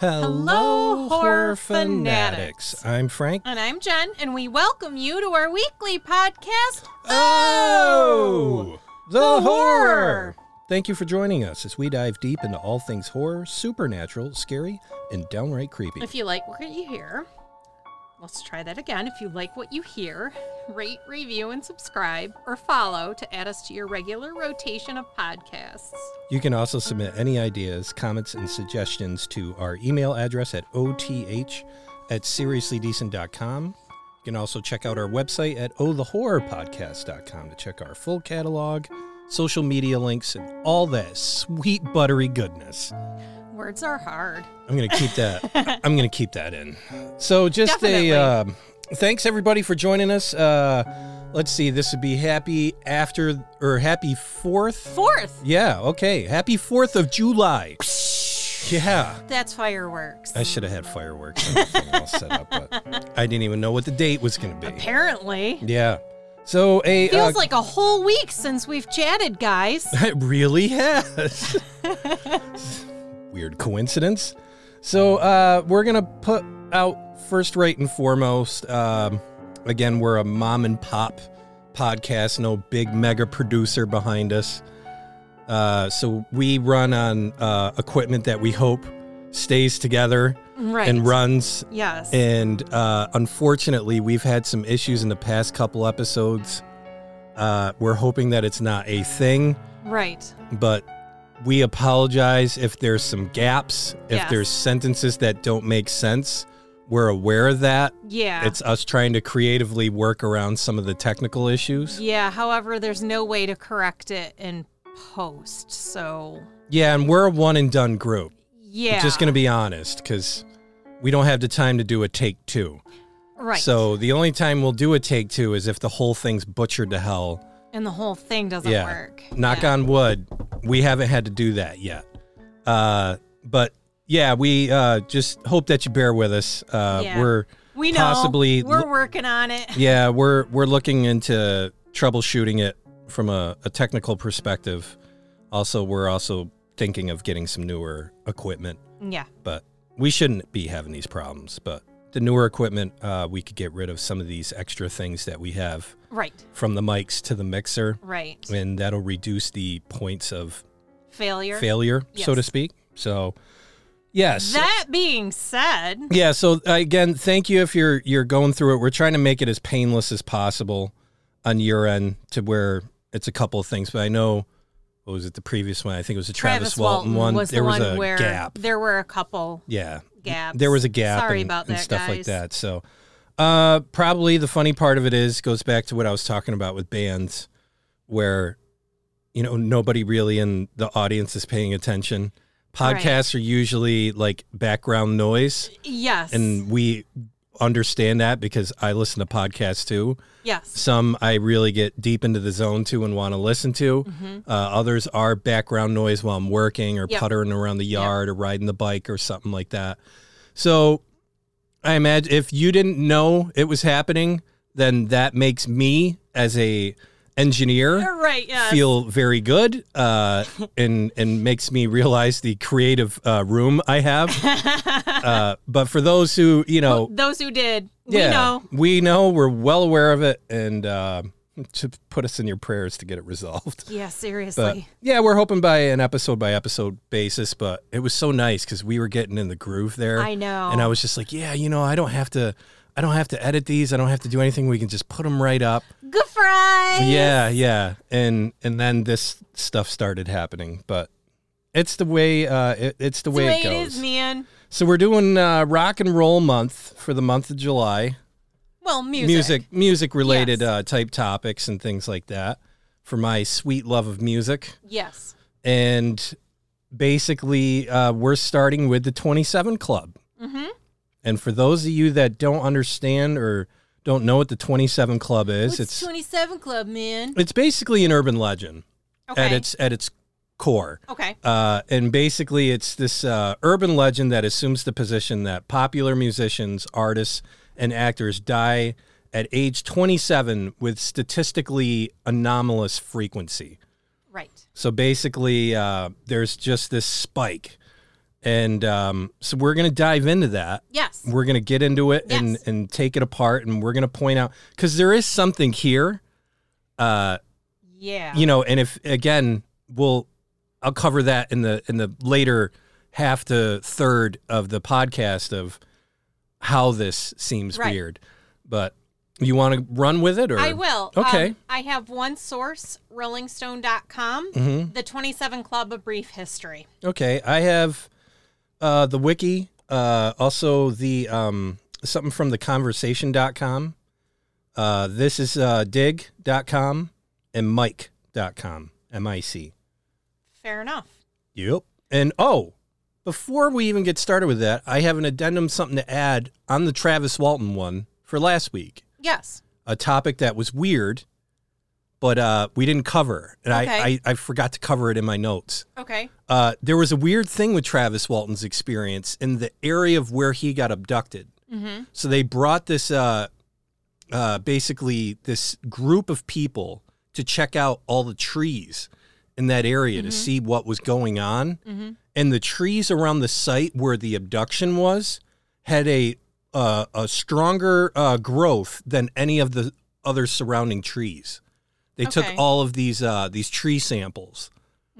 Hello, horror fanatics. I'm Frank. And I'm Jen, and we welcome you to our weekly podcast. Oh, the, oh! horror. horror. Thank you for joining us as we dive deep into all things horror, supernatural, scary, and downright creepy. If you like what you hear, let's try that again. If you like what you hear, rate, review, and subscribe or follow to add us to your regular rotation of podcasts. You can also submit any ideas, comments, and suggestions to our email address at oth at seriouslydecent.com. You can also check out our website at ohthehorrorpodcast.com to check our full catalog, social media links, and all that sweet buttery goodness. Words are hard. I'm gonna keep that. I'm gonna keep that in. So just Definitely. a um thanks everybody for joining us. Uh, let's see. This would be happy after or happy fourth. Fourth, Yeah. Okay. Happy Fourth of July. Yeah. that's fireworks. I should have had fireworks and everything all set up, but I didn't even know what the date was going to be. Apparently. Yeah. So a Feels uh, like a whole week since we've chatted, guys. It really has. Weird coincidence. So uh, we're gonna put out first, right and foremost. Um, again, we're a mom and pop podcast, no big mega producer behind us. Uh, so we run on uh, equipment that we hope stays together Right. and runs. Yes. And uh, unfortunately, we've had some issues in the past couple episodes. Uh, we're hoping that it's not a thing right. but we apologize if there's some gaps, if Yes. there's sentences that don't make sense. We're aware of that. Yeah. It's us trying to creatively work around some of the technical issues. Yeah, however, there's no way to correct it in post. So, Yeah, and we're a one and done group. yeah. Just going to be honest because we don't have the time to do a take two. right. So the only time we'll do a take two is if the whole thing's butchered to hell. And the whole thing doesn't yeah. work. Knock Yeah. on wood. We haven't had to do that yet. Uh, but yeah, we uh, just hope that you bear with us. Uh, Yeah. We're We know. possibly We're working on it. yeah, we're we're looking into troubleshooting it from a, a technical perspective. Also, we're also thinking of getting some newer equipment, Yeah. but we shouldn't be having these problems. But the newer equipment, uh, we could get rid of some of these extra things that we have Right. from the mics to the mixer, Right. and that'll reduce the points of Failure. failure, so to speak. So, yes. That being said, Yeah. So uh, again, thank you if you're you're going through it. We're trying to make it as painless as possible on your end to where it's a couple of things. But I know what was it the previous one? I think it was the Travis, Walton, one. was there the was one a where gap. there were a couple Yeah. Gaps. There was a gap. Sorry and, about and that, stuff like that. So, uh, probably the funny part of it is goes back to what I was talking about with bands, where you know nobody really in the audience is paying attention. Right. Podcasts are usually like background noise Yes. and we understand that because I listen to podcasts too. yes. Some I really get deep into the zone to and want to listen to. Uh, others are background noise while I'm working or Mm-hmm. Yep. puttering around the yard or riding the bike or something like that. So I imagine if you didn't know it was happening, then that makes me as a engineer You're right. Yes. feel very good uh, and and makes me realize the creative uh, room I have. uh, but for those who you know, Those who did, we know. we know, we're well aware of it, and uh, to put us in your prayers to get it resolved. Yeah, But seriously. yeah, we're hoping by an episode by episode basis. But it was so nice because we were getting in the groove there. I know. and I was just like, yeah, you know, I don't have to. I don't have to edit these. I don't have to do anything. We can just put them right up. Good fries. Yeah, yeah, and and then this stuff started happening, but it's the way uh, it, it's the It's way, the way it it goes. is, man. So we're doing uh, rock and roll month for the month of July, Well, music. music music related Yes. uh, type topics and things like that for my sweet love of music, Yes. and basically uh, we're starting with the Twenty Seven Club. Mm-hmm. And for those of you that don't understand or don't know what the Twenty Seven Club is, What's it's 27 Club, man? it's basically an urban legend Okay. at its at its core. okay. Uh, and basically, it's this uh, urban legend that assumes the position that popular musicians, artists, and actors die at age 27 with statistically anomalous frequency. Right. So basically, uh, there's just this spike And um, so we're going to dive into that. Yes. We're going to get into it and, Yes. and take it apart. And we're going to point out, because there is something here, uh, Yeah. you know, and if, again, we'll, I'll cover that in the, in the later half to third of the podcast of how this seems Right. weird. But you want to run with it or? I will. Okay. Um, I have one source, rollingstone.com, Mhm. the 27 Club a Brief History. Okay, I have uh, the wiki, uh, also the um, something from the conversation.com. Uh, this is uh, dig.com and mic.com, M I C. Fair enough. Yep. And oh, before we even get started with that, I have an addendum, something to add on the Travis Walton one for last week. Yes. A topic that was weird, but uh, we didn't cover. And Okay. I, I, I forgot to cover it in my notes. Okay. Uh, there was a weird thing with Travis Walton's experience in the area of where he got abducted. Mm-hmm. So they brought this, uh, uh, basically, this group of people to check out all the trees in that area to see what was going on. Mm-hmm. And the trees around the site where the abduction was had a uh, a stronger uh, growth than any of the other surrounding trees. They took all of these uh, these tree samples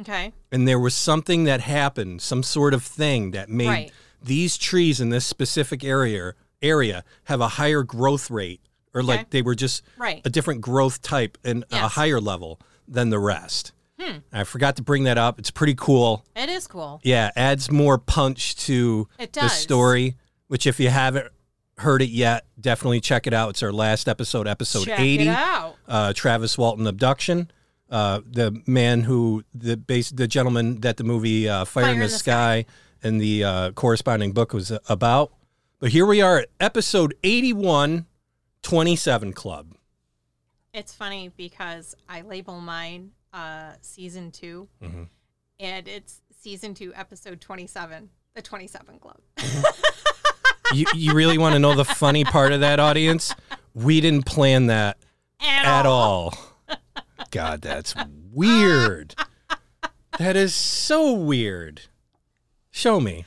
Okay. and there was something that happened, some sort of thing that made Right. these trees in this specific area area have a higher growth rate, or like they were just Right. a different growth type and a higher level than the rest. Hmm. I forgot to bring that up. It's pretty cool. It is cool. Yeah, adds more punch to the story. Which, if you haven't heard it yet, definitely check it out. It's our last episode, episode Check eighty it out. uh, Travis Walton abduction. Uh, the man who the base, the gentleman that the movie uh, Fire, in the, Sky, and the uh, corresponding book was about. But here we are at episode 81, 27 Club. It's funny because I label mine uh, season 2 Mhm. and it's season two, episode 27, the 27 Club. You, you really want to know the funny part of that, audience? We didn't plan that at all. God, that's weird. That is so weird. Show me.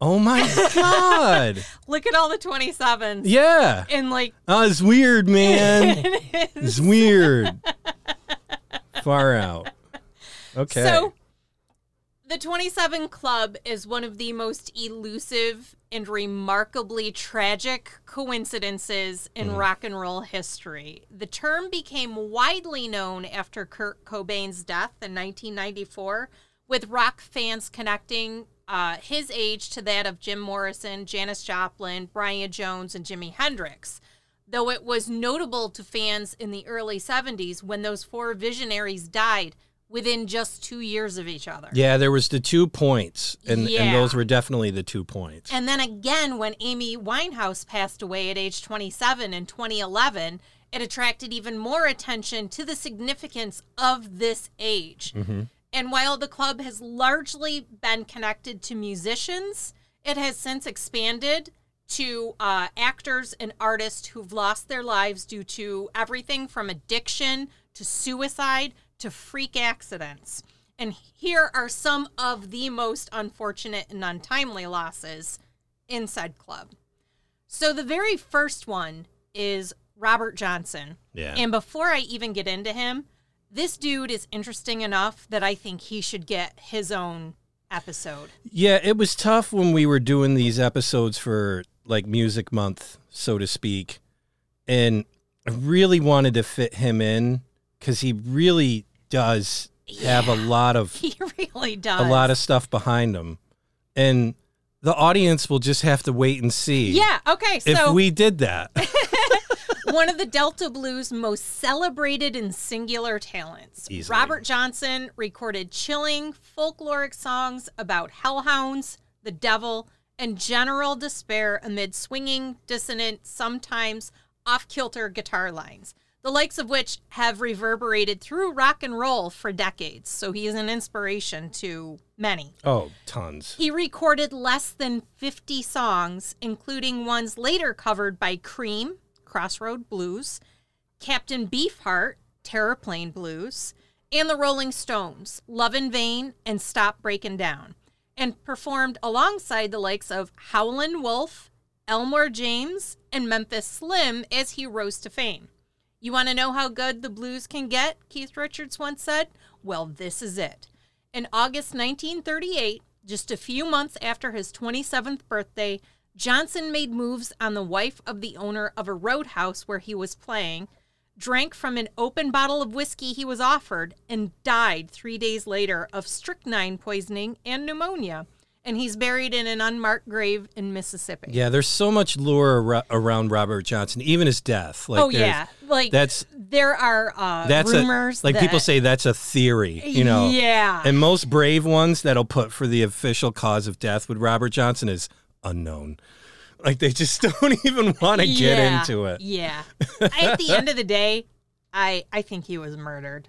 Oh my God. Look at all the 27s. Yeah. And like, Oh, it's weird, man. it is. It's weird. Far out. Okay. So, the 27 Club is one of the most elusive and remarkably tragic coincidences in rock and roll history. The term became widely known after Kurt Cobain's death in 1994, with rock fans connecting uh, his age to that of Jim Morrison, Janis Joplin, Brian Jones, and Jimi Hendrix though it was notable to fans in the early 70s when those four visionaries died within just two years of each other. yeah, there was the two points, and, Yeah. and those were definitely the two points. And then again, when Amy Winehouse passed away at age 27 in 2011, it attracted even more attention to the significance of this age. And while the club has largely been connected to musicians, it has since expanded to uh, actors and artists who've lost their lives due to everything from addiction to suicide to freak accidents. And here are some of the most unfortunate and untimely losses in said club. So the very first one is Robert Johnson. Yeah. And before I even get into him, this dude is interesting enough that I think he should get his own episode. Yeah, it was tough when we were doing these episodes for like Music Month, so to speak. And I really wanted to fit him in because he really does have a lot of He really does. a lot of stuff behind him. And the audience will just have to wait and see Yeah, okay. if So we did that. one of the Delta Blues most celebrated and singular talents. Easily. Robert Johnson recorded chilling folkloric songs about hellhounds, the devil, and general despair amid swinging, dissonant, sometimes off kilter guitar lines, the likes of which have reverberated through rock and roll for decades. So he is an inspiration to many. oh, tons. He recorded less than 50 songs, including ones later covered by Cream, Crossroad Blues, Captain Beefheart, Terraplane Blues, and the Rolling Stones, Love in Vain, and Stop Breaking Down. and performed alongside the likes of Howlin' Wolf, Elmore James, and Memphis Slim as he rose to fame. You want to know how good the blues can get? Keith Richards once said. Well, this is it. In August 1938, just a few months after his 27th birthday, Johnson made moves on the wife of the owner of a roadhouse where he was playing, drank from an open bottle of whiskey he was offered, and died three days later of strychnine poisoning and pneumonia. And he's buried in an unmarked grave in Mississippi. Yeah, there's so much lore ar- around Robert Johnson, even his death. Like oh yeah, like that's there are uh, that's rumors a, like people say that's a theory, you know. Yeah. And most brave ones that'll put for the official cause of death with Robert Johnson is unknown. Like they just don't even want to get Yeah, into it. Yeah. At the end of the day, I I think he was murdered.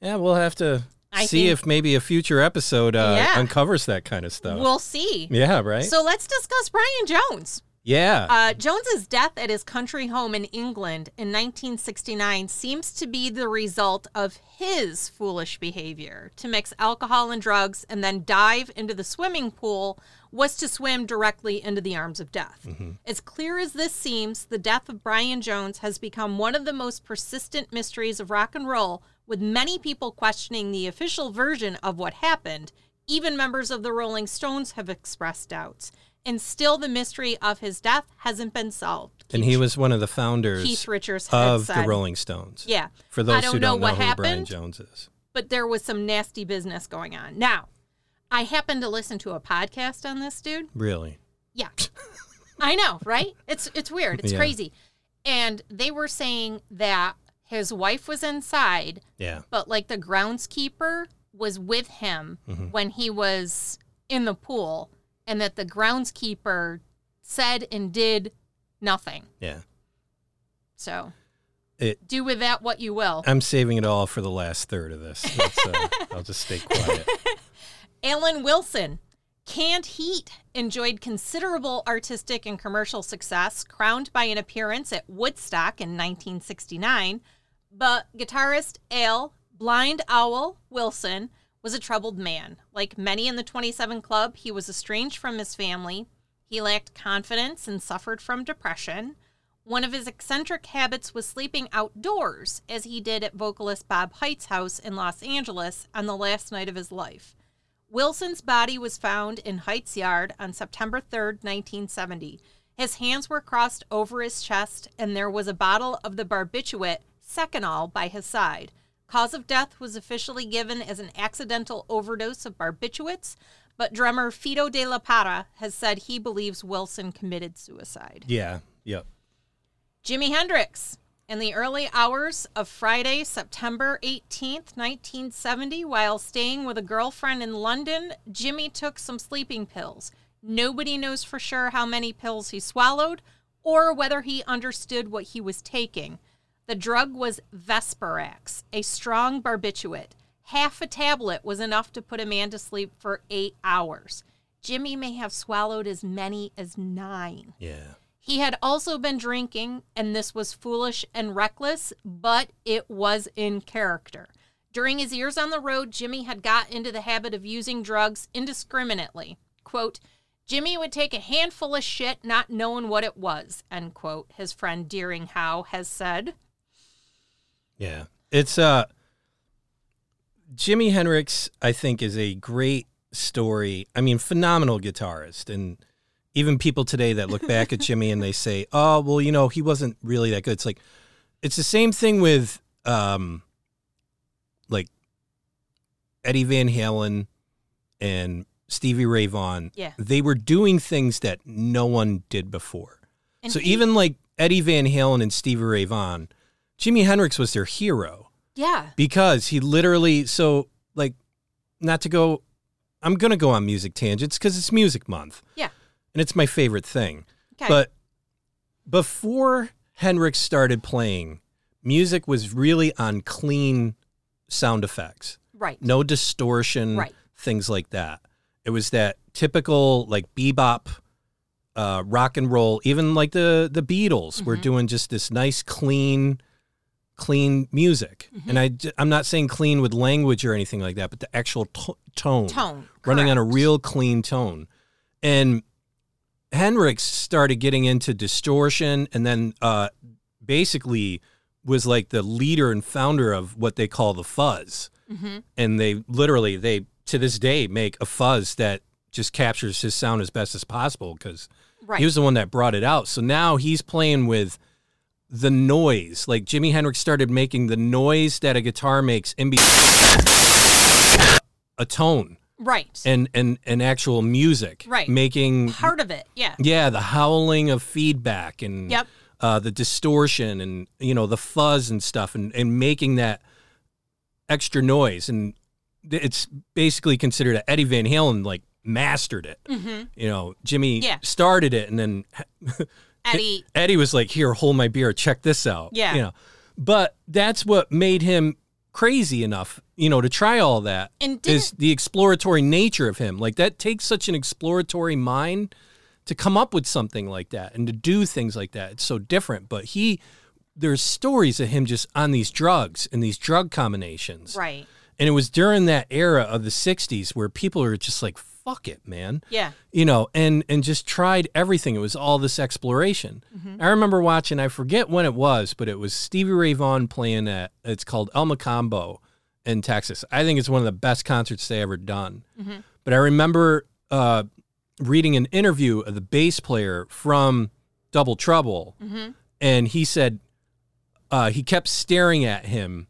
Yeah, we'll have to I see if maybe a future episode uh, Yeah. uncovers that kind of stuff. We'll see. yeah, right. So let's discuss Brian Jones. yeah, Uh, Jones's death at his country home in England in 1969 seems to be the result of his foolish behavior. To mix alcohol and drugs and then dive into the swimming pool was to swim directly into the arms of death. As clear as this seems, the death of Brian Jones has become one of the most persistent mysteries of rock and roll, with many people questioning the official version of what happened. Even members of the Rolling Stones have expressed doubts. And still, the mystery of his death hasn't been solved. and he was one of the founders Keith Richards of said. the Rolling Stones. Yeah. For those don't who know don't know what who Brian Jones is. but there was some nasty business going on. Now, I happened to listen to a podcast on this dude. Really? Yeah. I know, right? It's it's weird. It's Yeah. crazy. And they were saying that his wife was inside, Yeah. but like the groundskeeper was with him Mm-hmm. when he was in the pool and that the groundskeeper said and did nothing. Yeah. So, It do with that what you will. I'm saving it all for the last third of this. Uh, I'll just stay quiet. Alan Wilson. Canned Heat enjoyed considerable artistic and commercial success, crowned by an appearance at Woodstock in 1969. But guitarist Al Blind Owl Wilson was a troubled man. Like many in the 27 Club, he was estranged from his family. He lacked confidence and suffered from depression. One of his eccentric habits was sleeping outdoors, as he did at vocalist Bob Hite's house in Los Angeles on the last night of his life. Wilson's body was found in Hite's Yard on September 3rd, 1970. His hands were crossed over his chest, and there was a bottle of the barbiturate Seconal by his side. Cause of death was officially given as an accidental overdose of barbiturates, but drummer Fito de la Parra has said he believes Wilson committed suicide. Yeah. Yep. Jimi Hendrix. In the early hours of Friday, September 18th, 1970, while staying with a girlfriend in London, Jimi took some sleeping pills. Nobody knows for sure how many pills he swallowed or whether he understood what he was taking. The drug was Vesperax, a strong barbiturate. Half a tablet was enough to put a man to sleep for eight hours. Jimi may have swallowed as many as nine. Yeah. He had also been drinking, and this was foolish and reckless, but it was in character. During his years on the road, Jimi had got into the habit of using drugs indiscriminately. Quote, Jimi would take a handful of shit not knowing what it was, end quote, his friend Deering Howe has said. Yeah. It's uh Jimi Hendrix, I think, is a great story. I mean, phenomenal guitarist. And even people today that look back at Jimi and they say, Oh, well, you know, he wasn't really that good. It's like it's the same thing with um like Eddie Van Halen and Stevie Ray Vaughan. Yeah. They were doing things that no one did before. And so he- even like Eddie Van Halen and Stevie Ray Vaughan, Jimi Hendrix was their hero Yeah. because he literally so like not to go I'm going to go on music tangents cuz it's music month Yeah. and it's my favorite thing. Okay. But before Hendrix started playing, music was really on clean sound effects. right. No distortion, Right. things like that. It was that typical like bebop uh, rock and roll. Even like the the Beatles were Mhm. doing just this nice, clean, clean music. And I, I'm not saying clean with language or anything like that, but the actual to- tone. Tone, Running on a real clean tone. And Hendrix started getting into distortion and then uh, basically was like the leader and founder of what they call the fuzz. Mm-hmm. And they literally, they to this day make a fuzz that just captures his sound as best as possible because Right. he was the one that brought it out. So now he's playing with the noise. Like Jimi Hendrix started making the noise that a guitar makes in between a tone right. and and and actual music. Right. Making Part of it. Yeah. yeah, the howling of feedback and Yep. uh, the distortion and you know the fuzz and stuff and, and making that extra noise and it's basically considered a Eddie Van Halen like mastered it. Mm-hmm. You know, Jimi Yeah. started it and then Eddie. Eddie was like, "Here, hold my beer. Check this out." Yeah. you know, but that's what made him crazy enough, you know, to try all that. And is the exploratory nature of him. Like that takes such an exploratory mind to come up with something like that and to do things like that. It's so different. But he, there's stories of him just on these drugs and these drug combinations. Right. And it was during that era of the '60s where people are just like, "Fuck it, man." Yeah. you know, and and just tried everything. It was all this exploration. I remember watching. I forget when it was, but it was Stevie Ray Vaughan playing at. It's called El Mocambo in Texas. I think it's one of the best concerts they ever done. But I remember uh, reading an interview of the bass player from Double Trouble, and he said uh, he kept staring at him,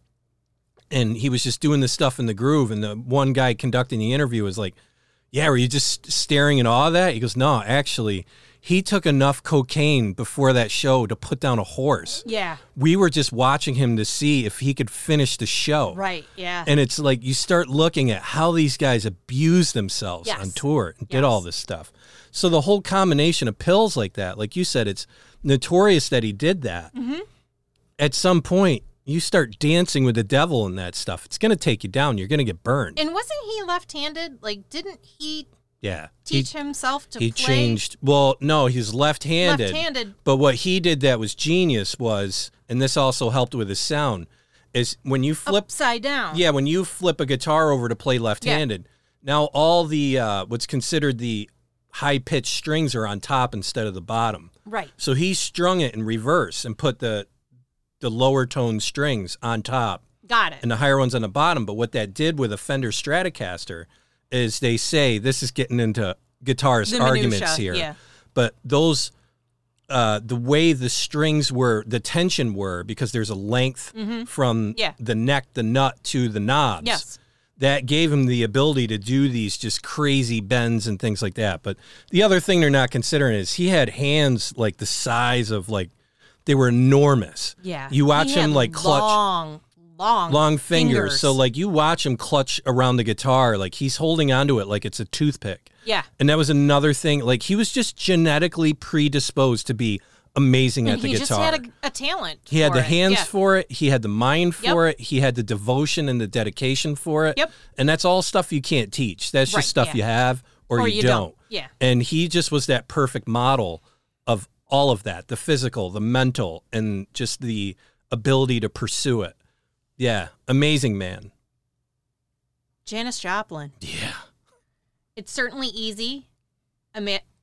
and he was just doing the stuff in the groove. And the one guy conducting the interview was like, "Yeah, were you just staring in awe of that?" He goes, "No, actually." He took enough cocaine before that show to put down a horse. Yeah. We were just watching him to see if he could finish the show. Right. Yeah. And it's like you start looking at how these guys abuse themselves Yes. on tour and did all this stuff. So the whole combination of pills like that, like you said, it's notorious that he did that. Mm-hmm. At some point, you start dancing with the devil and that stuff. It's going to take you down. You're going to get burned. and wasn't he left-handed? Like, didn't he yeah. teach he, himself to he play changed. Well, no, he's left-handed. left-handed? But what he did that was genius was, and this also helped with his sound, is when you flip upside down. Yeah, when you flip a guitar over to play left-handed, now all the uh, what's considered the high-pitched strings are on top instead of the bottom. Right. So he strung it in reverse and put the the lower tone strings on top Got it. and the higher ones on the bottom. But what that did with a Fender Stratocaster is they say this is getting into guitarist The arguments minutia, here. yeah. But those uh, the way the strings were, the tension were, because there's a length from Mm-hmm. Yeah. the neck, the nut to the knobs. Yes. That gave him the ability to do these just crazy bends and things like that. But the other thing they're not considering is he had hands like the size of like they were enormous. Yeah. You watch him like clutch long, long, long fingers. So like you watch him clutch around the guitar, like he's holding onto it like it's a toothpick. yeah. And that was another thing. Like he was just genetically predisposed to be amazing at the he guitar. He just had a, a talent. he had the it. hands Yeah. for it. He had the mind for it. He had the devotion and the dedication for it. Yep. And that's all stuff you can't teach. That's just stuff yeah. you have or, Or you, you don't. don't. Yeah. And he just was that perfect model of all of that the physical, the mental, and just the ability to pursue it. Yeah. Amazing man. Janis Joplin. Yeah. It's certainly easy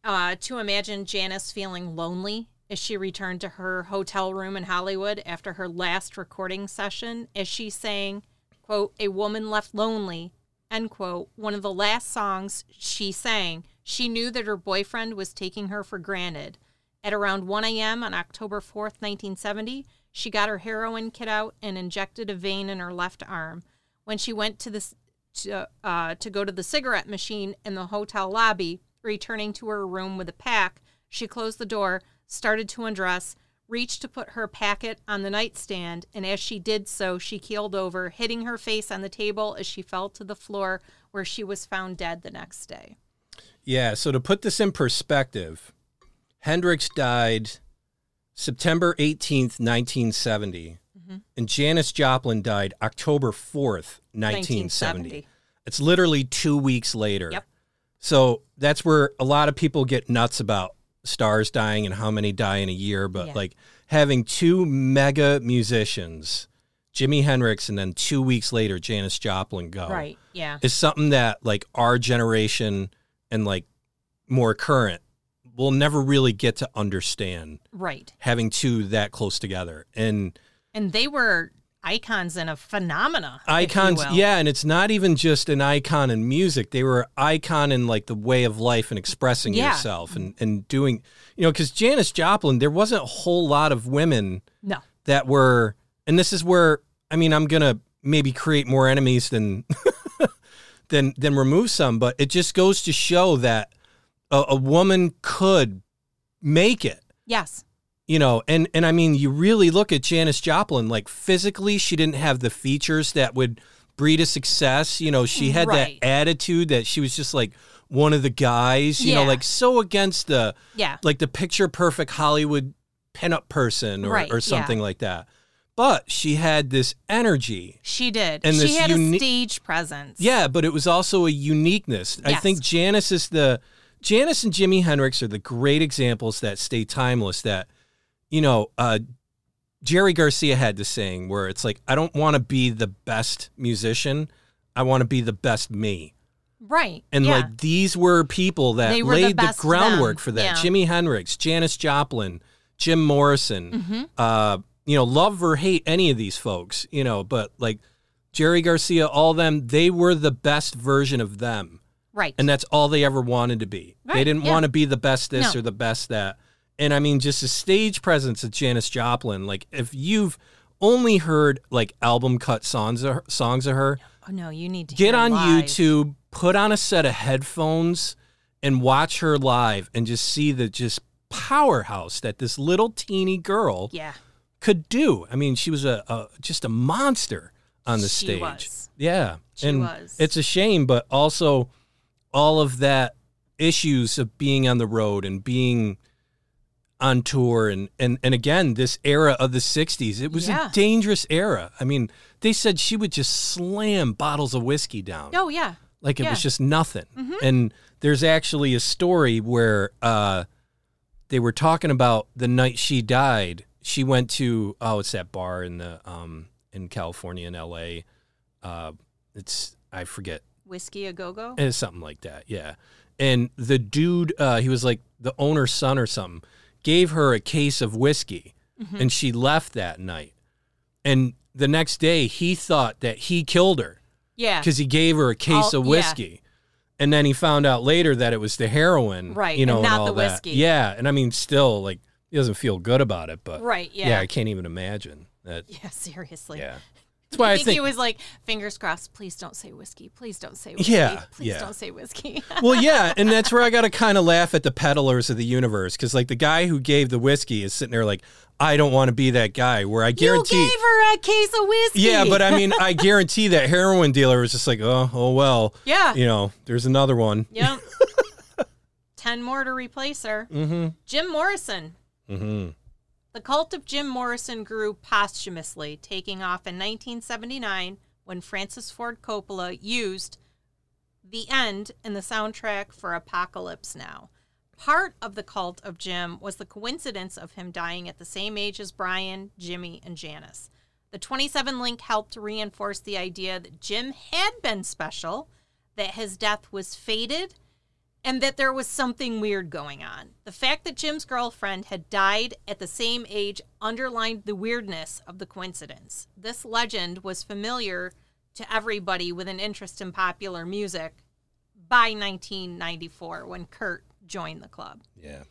uh, to imagine Janis feeling lonely as she returned to her hotel room in Hollywood after her last recording session, as she sang, quote, A Woman Left Lonely, end quote, one of the last songs she sang. She knew that her boyfriend was taking her for granted. At around 1 a.m. on October 4th, 1970, she got her heroin kit out and injected a vein in her left arm. When she went to the to, uh, to go to the cigarette machine in the hotel lobby, returning to her room with a pack, she closed the door, started to undress, reached to put her packet on the nightstand, and as she did so, she keeled over, hitting her face on the table as she fell to the floor, where she was found dead the next day. Yeah, so to put this in perspective, Hendrix died September 18th, 1970, Mm-hmm. and Janis Joplin died October 4th, 1970. 1970. It's literally two weeks later. Yep. So that's where a lot of people get nuts about stars dying and how many die in a year. But Yeah. like having two mega musicians Jimi Hendrix and then two weeks later Janis Joplin go Right. Yeah. is something that like our generation and like more current will never really get to understand Right. having two that close together and And they were icons and a phenomena. icons yeah and it's not even just an icon in music they were icon in like the way of life and expressing Yeah. yourself and and doing you know because Janis Joplin there wasn't a whole lot of women No. that were and this is where I mean I'm gonna maybe create more enemies than than than remove some, but it just goes to show that a, a woman could make it. Yes. You know, and and I mean, you really look at Janis Joplin. Like physically, she didn't have the features that would breed a success. You know, she had Right. that attitude that she was just like one of the guys. You know, like so against the Yeah. like the picture perfect Hollywood pinup person or, Right, or yeah. something like that. But she had this energy. She did. And she had uni- a stage presence. Yeah, but it was also a uniqueness. I think Janis is the Janis and Jimi Hendrix are the great examples that stay timeless that you know, uh Jerry Garcia had this saying where it's like I don't want to be the best musician, I want to be the best me. Right. And yeah. like these were people that were laid the, best groundwork for that. Yeah. Jimi Hendrix, Janis Joplin, Jim Morrison. Mm-hmm. Uh, you know, love or hate any of these folks, you know, but like Jerry Garcia, all them, they were the best version of them. Right. And that's all they ever wanted to be. they didn't yeah. want to be the best this No. or the best that. And I mean, just the stage presence of Janis Joplin. Like, if you've only heard like album cut songs of her, songs of her, oh no, you need to get on live. YouTube, put on a set of headphones, and watch her live, and just see the just powerhouse that this little teeny girl Yeah. could do. I mean, she was a, a just a monster on the She stage. was. Yeah, She and was. it's a shame, but also all of that issues of being on the road and being on tour and and and again this era of the 60s it was Yeah. a dangerous era i mean they said she would just slam bottles of whiskey down Oh yeah. like it Yeah. was just nothing. Mhm. And there's actually a story where uh, they were talking about the night she died. She went to oh, it's that bar in the um in California in L.A. Uh, it's I forget. Whiskey a go go. It's something like that. Yeah. And the dude, uh, he was like the owner's son or something, gave her a case of whiskey, Mm-hmm. and she left that night. And the next day, he thought that he killed her Yeah. because he gave her a case of yeah. whiskey. And then he found out later that it was the heroin, Right, You know, and not all the that. whiskey. Yeah, and I mean, still, like, he doesn't feel good about it, but Right. Yeah. Yeah. I can't even imagine that. Yeah, seriously. Yeah, that's why I I think, think. he was like, fingers crossed, please don't say whiskey. Please don't say whiskey. Yeah, Please yeah. don't say whiskey. well, yeah, and that's where I got to kind of laugh at the peddlers of the universe because, like, the guy who gave the whiskey is sitting there like, I don't want to be that guy. Where I guarantee, you gave her a case of whiskey. yeah, but I mean, I guarantee that heroin dealer was just like, oh, oh well, Yeah. you know, there's another one. Yep. Ten more to replace her. Mm-hmm. Jim Morrison. Mm-hmm. The cult of Jim Morrison grew posthumously, taking off in 1979 when Francis Ford Coppola used the end in the soundtrack for Apocalypse Now. Part of the cult of Jim was the coincidence of him dying at the same age as Brian, Jimi, and Janis. The 27 link helped reinforce the idea that Jim had been special, that his death was fated, and that there was something weird going on. The fact that Jim's girlfriend had died at the same age underlined the weirdness of the coincidence. This legend was familiar to everybody with an interest in popular music by 1994 when Kurt joined the club. Yeah.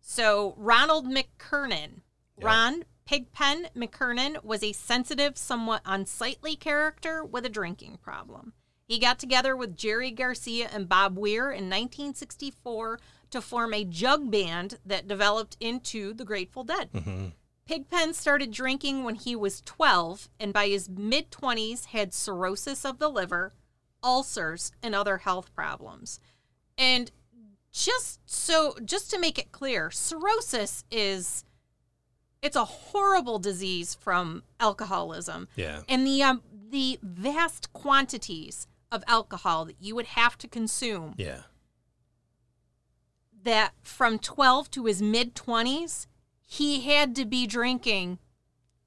So, Ronald McKernan. Yeah. Ron Pigpen McKernan was a sensitive, somewhat unsightly character with a drinking problem. He got together with Jerry Garcia and Bob Weir in 1964 to form a jug band that developed into the Grateful Dead. Pigpen started drinking when he was 12 and by his mid 20s had cirrhosis of the liver, ulcers, and other health problems. And just so just to make it clear, cirrhosis is it's a horrible disease from alcoholism. Yeah. And the um, the vast quantities of alcohol that you would have to consume Yeah. that from 12 to his mid 20s he had to be drinking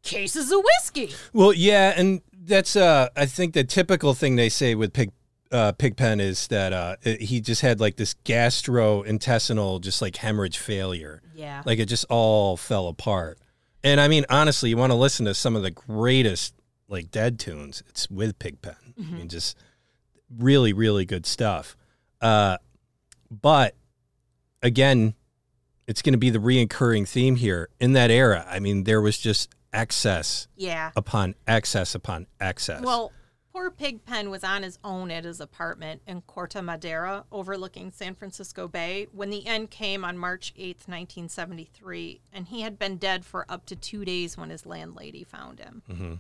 cases of whiskey. Well, yeah, and that's uh I think the typical thing they say with Pig uh, Pigpen is that uh, it- he just had like this gastrointestinal, just like hemorrhage failure. Yeah. Like it just all fell apart. And I mean, honestly, you want to listen to some of the greatest like dead tunes. It's with Pigpen. I mean, just really, really good stuff. Uh, but again, it's going to be the reoccurring theme here in that era. I mean, there was just excess yeah. upon excess upon excess. Well, poor Pigpen was on his own at his apartment in Corte Madera, overlooking San Francisco Bay, when the end came on March 8th, 1973, and he had been dead for up to two days when his landlady found him. Mhm.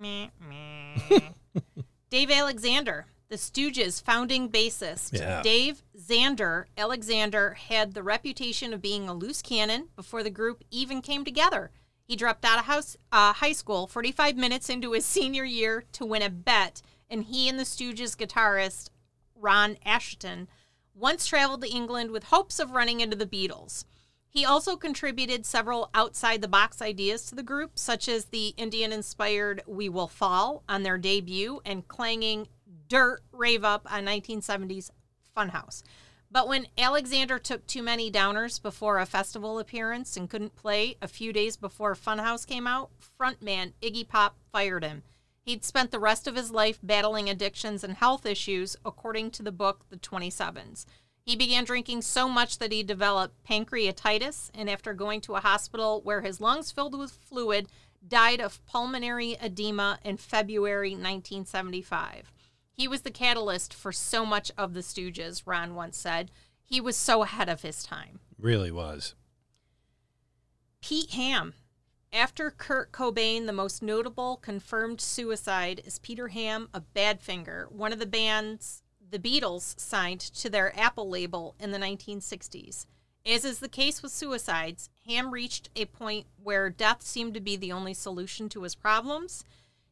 Meh, meh. Dave Alexander, the Stooges' founding bassist. Yeah. Dave Xander Alexander had the reputation of being a loose cannon before the group even came together. He dropped out of house, uh, high school 45 minutes into his senior year to win a bet, and he and the Stooges guitarist Ron Asheton once traveled to England with hopes of running into the Beatles. He also contributed several outside the box ideas to the group, such as the Indian inspired We Will Fall on their debut and clanging Dirt Rave Up on 1970's Funhouse. But when Alexander took too many downers before a festival appearance and couldn't play a few days before Funhouse came out, frontman Iggy Pop fired him. He'd spent the rest of his life battling addictions and health issues, according to the book The 27s. He began drinking so much that he developed pancreatitis, and after going to a hospital where his lungs filled with fluid, died of pulmonary edema in February 1975. He was the catalyst for so much of the Stooges, Ron once said. He was so ahead of his time. really was. Pete Ham. After Kurt Cobain, the most notable confirmed suicide is Peter Ham of Badfinger, one of the bands the Beatles signed to their Apple label in the 1960s. As is the case with suicides, Ham reached a point where death seemed to be the only solution to his problems.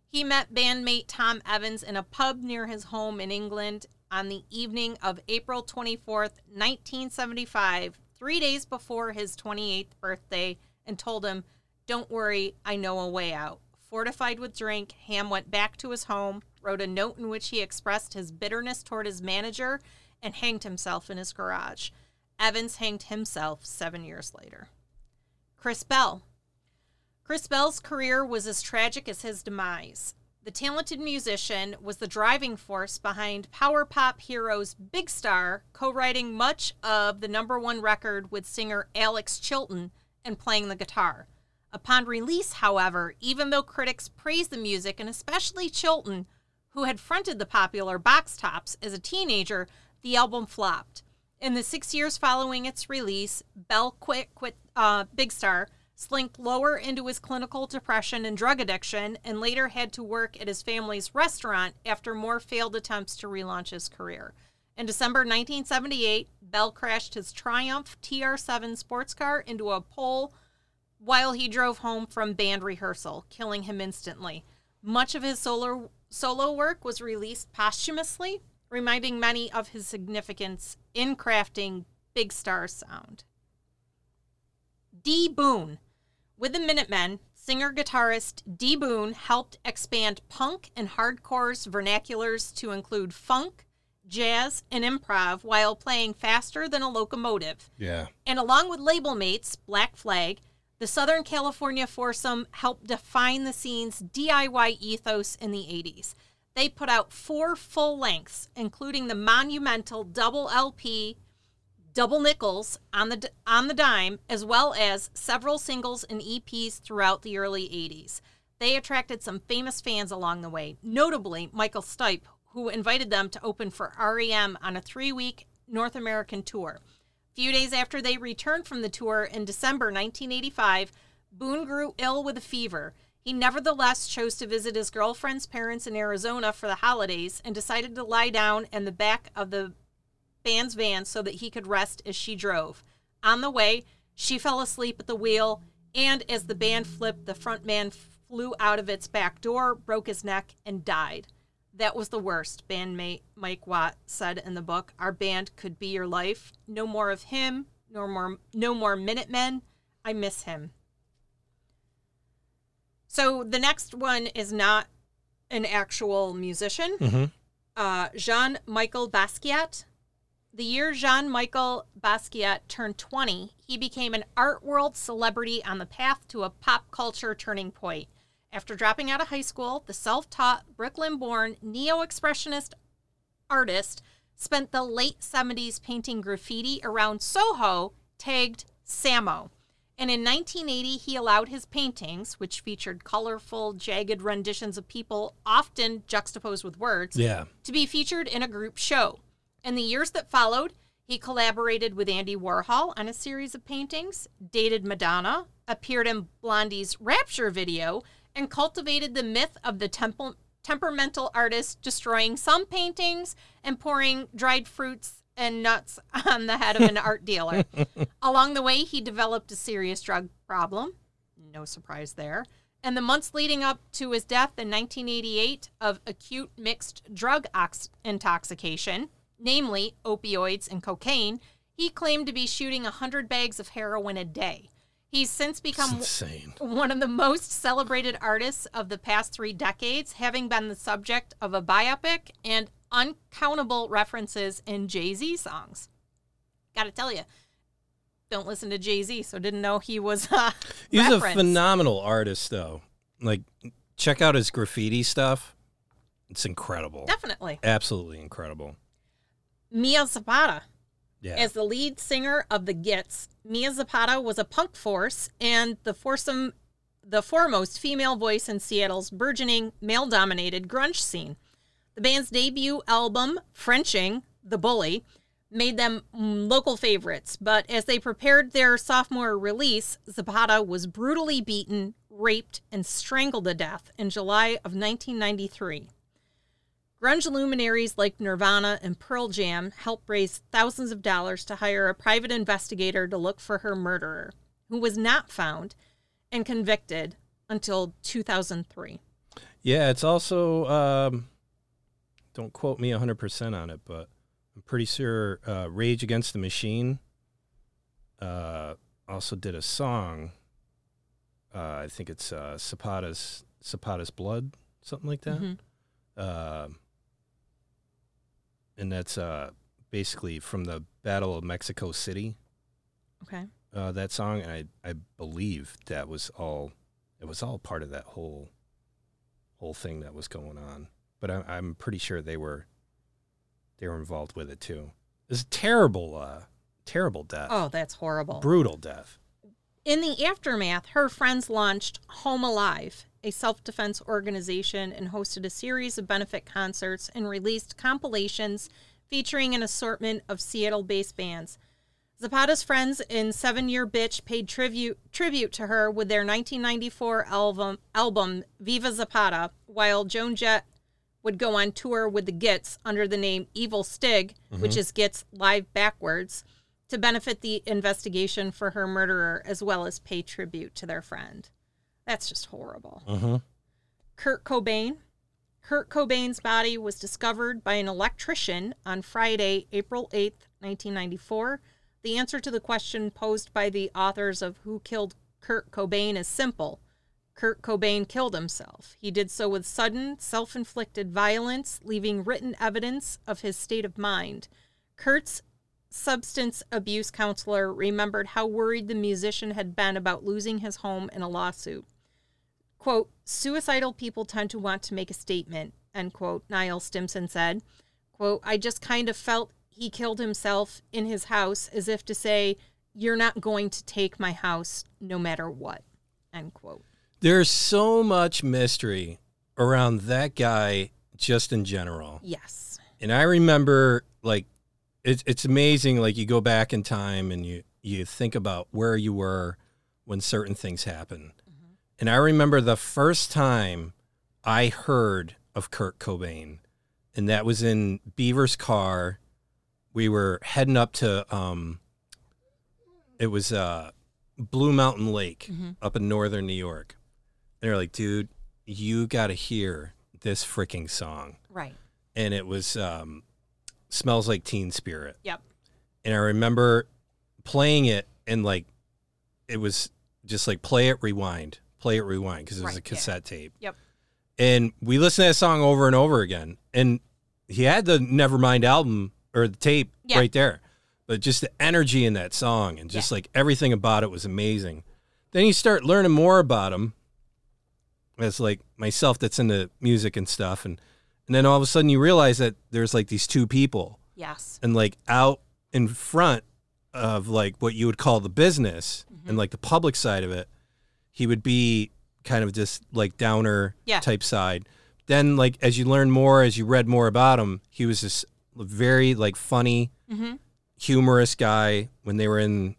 He met bandmate Tom Evans in a pub near his home in England on the evening of April 24th, 1975, three days before his 28th birthday, and told him, Don't worry, I know a way out. Fortified with drink, Ham went back to his home, wrote a note in which he expressed his bitterness toward his manager, and hanged himself in his garage. Evans hanged himself seven years later. Chris Bell. Chris Bell's career was as tragic as his demise. The talented musician was the driving force behind power pop heroes Big Star, co writing much of the number one record with singer Alex Chilton and playing the guitar. Upon release, however, even though critics praised the music, and especially Chilton, who had fronted the popular Box Tops as a teenager, the album flopped. In the six years following its release, Bell quit, quit uh, Big Star, slinked lower into his clinical depression and drug addiction, and later had to work at his family's restaurant after more failed attempts to relaunch his career. In December 1978, Bell crashed his Triumph TR7 sports car into a pole while he drove home from band rehearsal, killing him instantly. Much of his solo, solo work was released posthumously, reminding many of his significance in crafting Big Star sound. D. Boon. With the Minutemen, singer guitarist D. Boon helped expand punk and hardcore's vernaculars to include funk, jazz, and improv while playing faster than a locomotive. Yeah. And along with label mates, Black Flag, the Southern California foursome helped define the scene's DIY ethos in the 80s. They put out four full lengths, including the monumental double LP Double Nickels on the on the dime, as well as several singles and EPs throughout the early 80s. They attracted some famous fans along the way, notably Michael Stipe, who invited them to open for REM on a three-week North American tour. Few days after they returned from the tour in December 1985, Boon grew ill with a fever. He nevertheless chose to visit his girlfriend's parents in Arizona for the holidays and decided to lie down in the back of the band's van so that he could rest as she drove. On the way, she fell asleep at the wheel, and as the band flipped, the front man flew out of its back door, broke his neck, and died. That was the worst, bandmate Mike Watt said in the book. Our band could be your life. No more of him, no more no more Minutemen. I miss him. So the next one is not an actual musician. Mm-hmm. Uh, Jean Michael Basquiat. The year Jean Michael Basquiat turned 20, he became an art world celebrity on the path to a pop culture turning point. After dropping out of high school, the self taught Brooklyn born neo expressionist artist spent the late 70s painting graffiti around Soho tagged Samo. And in 1980, he allowed his paintings, which featured colorful, jagged renditions of people, often juxtaposed with words, Yeah. to be featured in a group show. In the years that followed, he collaborated with Andy Warhol on a series of paintings, dated Madonna, appeared in Blondie's Rapture video, and cultivated the myth of the temple, temperamental artist destroying some paintings and pouring dried fruits and nuts on the head of an art dealer. Along the way, he developed a serious drug problem. No surprise there. And the months leading up to his death in 1988 of acute mixed drug ox- intoxication, namely opioids and cocaine, he claimed to be shooting 100 bags of heroin a day. He's since become one of the most celebrated artists of the past three decades, having been the subject of a biopic and uncountable references in Jay Z songs. Gotta tell you, don't listen to Jay Z, so didn't know he was uh, He's a phenomenal artist, though. Like, check out his graffiti stuff. It's incredible. Definitely. Absolutely incredible. Mia Zapata. Yeah. As the lead singer of the Gits, Mia Zapata was a punk force and the foursome, the foremost female voice in Seattle's burgeoning male-dominated grunge scene. The band's debut album, Frenching, The Bully, made them mm, local favorites, but as they prepared their sophomore release, Zapata was brutally beaten, raped, and strangled to death in July of 1993. Grunge luminaries like Nirvana and Pearl Jam helped raise thousands of dollars to hire a private investigator to look for her murderer, who was not found and convicted until 2003. Yeah, it's also um, don't quote me 100% on it, but I'm pretty sure uh, Rage Against the Machine uh, also did a song. Uh, I think it's uh, Zapata's Zapata's Blood, something like that. Mhm. And that's uh, basically from the Battle of Mexico City. Okay. Uh, that song, and I I believe that was all. It was all part of that whole whole thing that was going on. But I, I'm pretty sure they were they were involved with it too. It's a terrible, uh, terrible death, Oh, that's horrible. brutal death. In the aftermath, her friends launched Home Alive, a self defense organization, and hosted a series of benefit concerts and released compilations featuring an assortment of Seattle based bands. Zapata's friends in Seven Year Bitch paid tribute, tribute to her with their 1994 album, album Viva Zapata, while Joan Jett would go on tour with the Gits under the name Evil Stig, which mm-hmm. is Gits live backwards, to benefit the investigation for her murderer as well as pay tribute to their friend. That's just horrible. Mm-hmm. Kurt Cobain. Kurt Cobain's body was discovered by an electrician on Friday, April 8th, 1994. The answer to the question posed by the authors of Who Killed Kurt Cobain is simple. Kurt Cobain killed himself. He did so with sudden, self inflicted violence, leaving written evidence of his state of mind. Kurt's substance abuse counselor remembered how worried the musician had been about losing his home in a lawsuit. Quote, suicidal people tend to want to make a statement, end quote, Niall Stimson said. Quote, I just kind of felt he killed himself in his house as if to say, You're not going to take my house no matter what, end quote. There's so much mystery around that guy, just in general. Yes. And I remember, like, it's it's amazing. Like, you go back in time and you you think about where you were when certain things happen. And I remember the first time I heard of Kurt Cobain, and that was in Beaver's car. We were heading up to um, it was uh, Blue Mountain Lake up in northern New York. And They're like, dude, you got to hear this freaking song Right. and it was um, smells like teen spirit Yep. and i remember playing it and like it was just like play it rewind play it rewind because it was Right, a yeah. cassette tape. Yep. And we listened to that song over and over again. And he had the Nevermind album or the tape Yeah. right there. But just the energy in that song and just like everything about it was amazing. Then you start learning more about him as like myself that's into music and stuff and and then all of a sudden you realize that there's like these two people Yes. and like out in front of like what you would call the business Mm-hmm. and like the public side of it, he would be kind of just like downer Yeah. type side. Then like as you learn more, as you read more about him, he was this very like funny, Mm-hmm. humorous guy when they were in,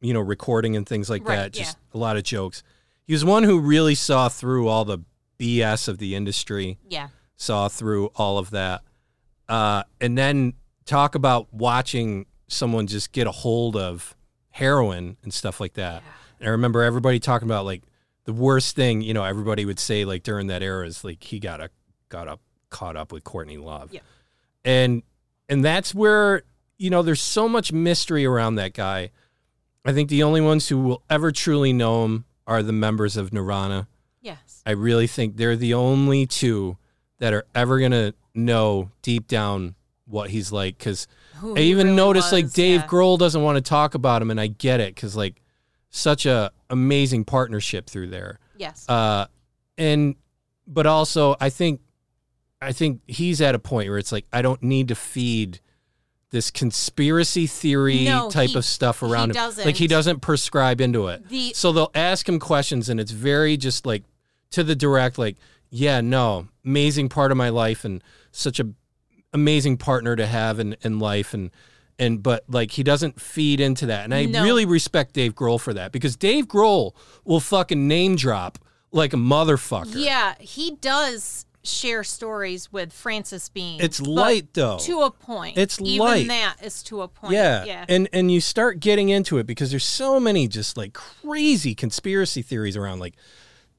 you know, recording and things like Right, that. Just a lot of jokes. He was one who really saw through all the BS of the industry Yeah. Saw through all of that. Uh, and then talk about watching someone just get a hold of heroin and stuff like that. And I remember everybody talking about like the worst thing, you know, everybody would say like during that era is like he got a got up caught up with Courtney Love. Yeah. And and that's where, you know, there's so much mystery around that guy. I think the only ones who will ever truly know him are the members of Nirvana. Yes. I really think they're the only two that are ever gonna know deep down what he's like. Because Who I he even really noticed like Dave yeah. Grohl doesn't want to talk about him, and I get it because like such a amazing partnership through there. Yes. Uh, and but also I think I think he's at a point where it's like I don't need to feed this conspiracy theory No, type he- of stuff he around him. Like he doesn't. doesn't prescribe into it. The- so they'll ask him questions and it's very just like to the direct like yeah, no, amazing part of my life and such a amazing partner to have in, in life and and but like he doesn't feed into that. And I No. really respect Dave Grohl for that because Dave Grohl will fucking name drop like a motherfucker. Yeah, he does share stories with Francis Bean. It's light though. to a point. It's Even light. that is to a point. Yeah. Yeah. And and you start getting into it because there's so many just like crazy conspiracy theories around like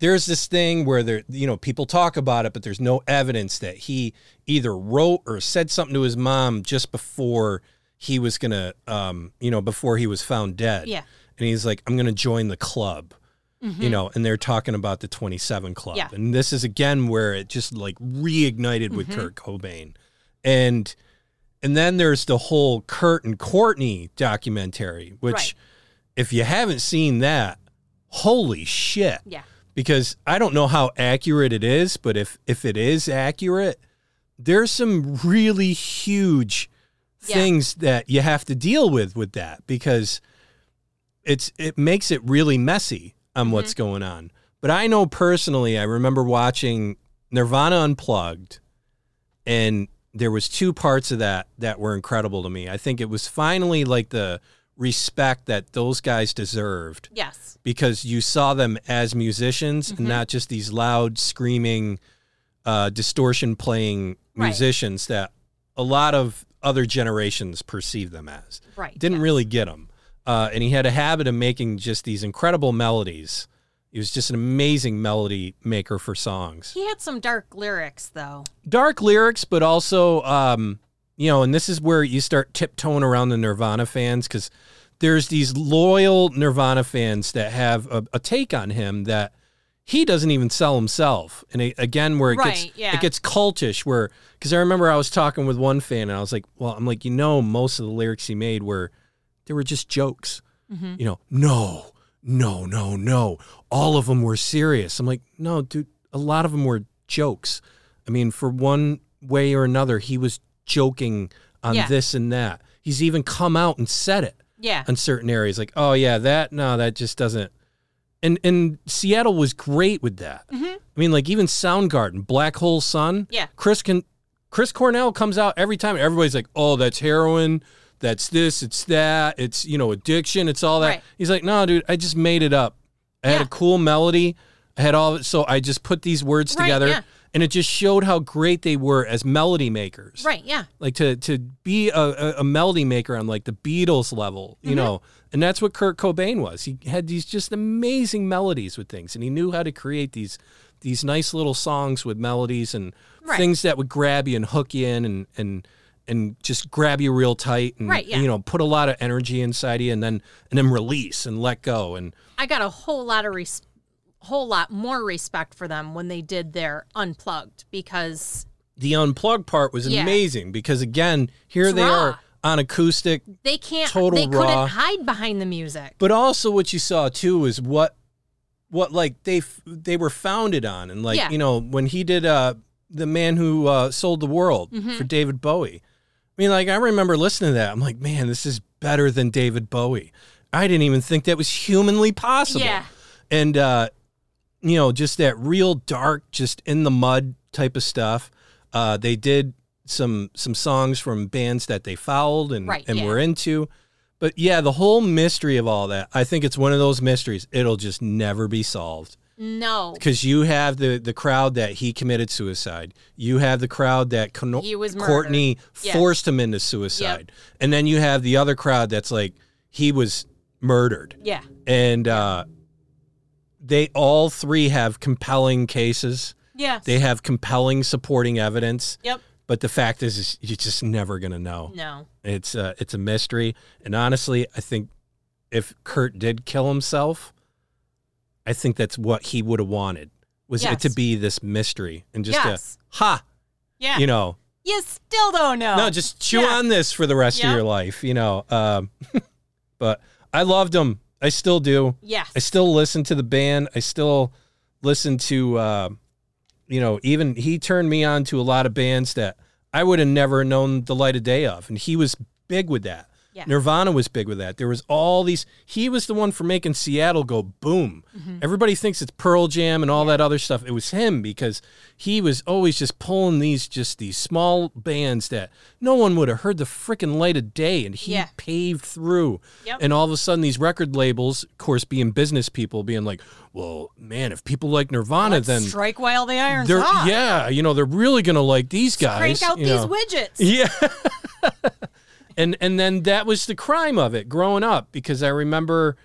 there's this thing where there you know people talk about it but there's no evidence that he either wrote or said something to his mom just before he was going to um you know before he was found dead. Yeah. And he's like I'm going to join the club. You know, and they're talking about the 27 club. Yeah. And this is again where it just like reignited with Kurt Cobain. And and then there's the whole Kurt and Courtney documentary, which, Right. if you haven't seen that, holy shit! yeah. Because I don't know how accurate it is, but if if it is accurate, there's some really huge Yeah. things that you have to deal with with that because it's it makes it really messy on Mm-hmm. what's going on. But I know personally, I remember watching Nirvana Unplugged, and there was two parts of that that were incredible to me. I think it was finally like the respect that those guys deserved Yes. because you saw them as musicians Mm-hmm. and not just these loud screaming uh, distortion playing Right. musicians that a lot of other generations perceive them as Right. didn't yes. really get them. uh, and he had a habit of making just these incredible melodies he was just an amazing melody maker for songs He had some dark lyrics though. dark lyrics, but also, um, you know, and this is where you start tiptoeing around the Nirvana fans because there's these loyal Nirvana fans that have a, a take on him that he doesn't even sell himself. And it, again, where it gets yeah. it gets cultish, where because I remember I was talking with one fan and I was like, well, I'm like, you know, most of the lyrics he made were they were just jokes. Mm-hmm. You know, no, no, no, no. All of them were serious. I'm like, no, dude, a lot of them were jokes. I mean, for one way or another, he was joking on Yeah. this and that. He's even come out and said it Yeah. on certain areas, like, oh yeah, that no, that just doesn't. And and Seattle was great with that. Mm-hmm. I mean, like even Soundgarden, Black Hole Sun. Yeah. Chris can, Chris Cornell comes out every time. Everybody's like, oh, that's heroin. That's this. It's that. It's you know addiction. It's all that. Right. He's like, no, dude, I just made it up. I had a cool melody. I had all of it, so I just put these words Right, together, yeah. And it just showed how great they were as melody makers Right. Yeah. like to to be a, a, melody maker on like the Beatles level, Mm-hmm. you know, and that's what Kurt Cobain was. He had these just amazing melodies with things, and he knew how to create these these nice little songs with melodies and Right. things that would grab you and hook you in and and and just grab you real tight and Right, yeah. you know put a lot of energy inside you and then and then release and let go and I got a whole lot of res- whole lot more respect for them when they did their unplugged because The unplugged part was Yeah. amazing because again, here It's they raw. are on acoustic, they can't Total they raw. couldn't hide behind the music. but also what you saw too is what what like they f- they were founded on and like Yeah. you know when he did uh the man who uh sold the world Mm-hmm. for David Bowie. I mean like I remember listening to that. I'm like, man, this is better than David Bowie. I didn't even think that was humanly possible. Yeah. And uh you know, just that real dark, just in the mud type of stuff. Uh they did some some songs from bands that they fouled and Right, and yeah. were into. But yeah, the whole mystery of all that, I think it's one of those mysteries. It'll just never be solved No. because you have the the crowd that he committed suicide. You have the crowd that Con- He was murdered. Courtney Yeah. forced him into suicide, and then you have the other crowd that's like he was murdered, Yeah. and uh, they all three have compelling cases. Yes. They have compelling supporting evidence. Yep. But the fact is, is you're just never gonna know. No. It's uh, it's a mystery, and honestly, I think if Kurt did kill himself, I think that's what he would have wanted was it to be this mystery and just Yes. a ha, Yeah. you know, you still don't know. no, just chew Yeah. on this for the rest of your life, you know. Um, but I loved him. I still do. Yes. I still listen to the band. I still listen to, uh, you know, even he turned me on to a lot of bands that I would have never known the light of day of. And he was big with that. Yeah. Nirvana was big with that. There was all these, he was the one for making Seattle go boom. Mm-hmm. Everybody thinks it's Pearl Jam and all that other stuff. It was him because he was always just pulling these, just these small bands that no one would have heard the freaking light of day. And he Yeah. paved through. Yep. And all of a sudden, these record labels, of course, being business people, being like, "Well, man, if people like Nirvana, Let's then strike while the iron's hot. yeah, you know, they're really gonna like these guys." Crank out these know. widgets. Yeah. and and then that was the crime of it growing up because I remember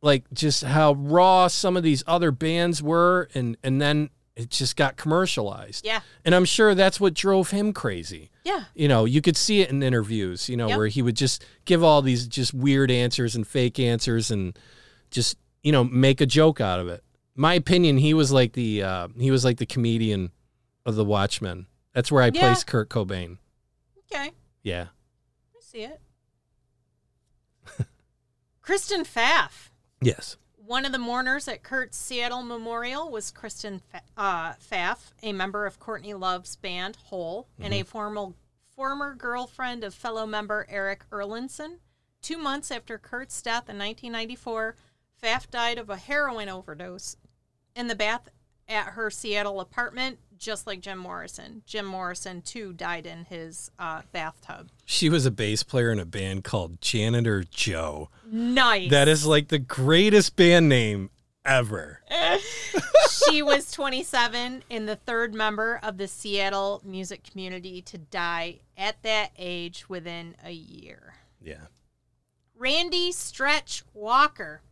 like just how raw some of these other bands were and and then it just got commercialized. Yeah. And I'm sure that's what drove him crazy. Yeah. You know, you could see it in interviews, you know, Yep. where he would just give all these just weird answers and fake answers and just, you know, make a joke out of it. My opinion, he was like the uh, he was like the comedian of the Watchmen. That's where I Yeah. placed Kurt Cobain. Okay. Yeah. See it. Kristen Pfaff. Yes. One of the mourners at Kurt's Seattle Memorial was Kristen uh, Pfaff, a member of Courtney Love's band Hole and a formal, former girlfriend of fellow member Eric Erlandson. Two months after Kurt's death in 1994, Pfaff died of a heroin overdose in the bath at her Seattle apartment, just like Jim Morrison. Jim Morrison, too, died in his uh, bathtub. She was a bass player in a band called Janitor Joe. Nice. That is like the greatest band name ever. she was 27 and the third member of the Seattle music community to die at that age within a year. Yeah. Randy Stretch Walker.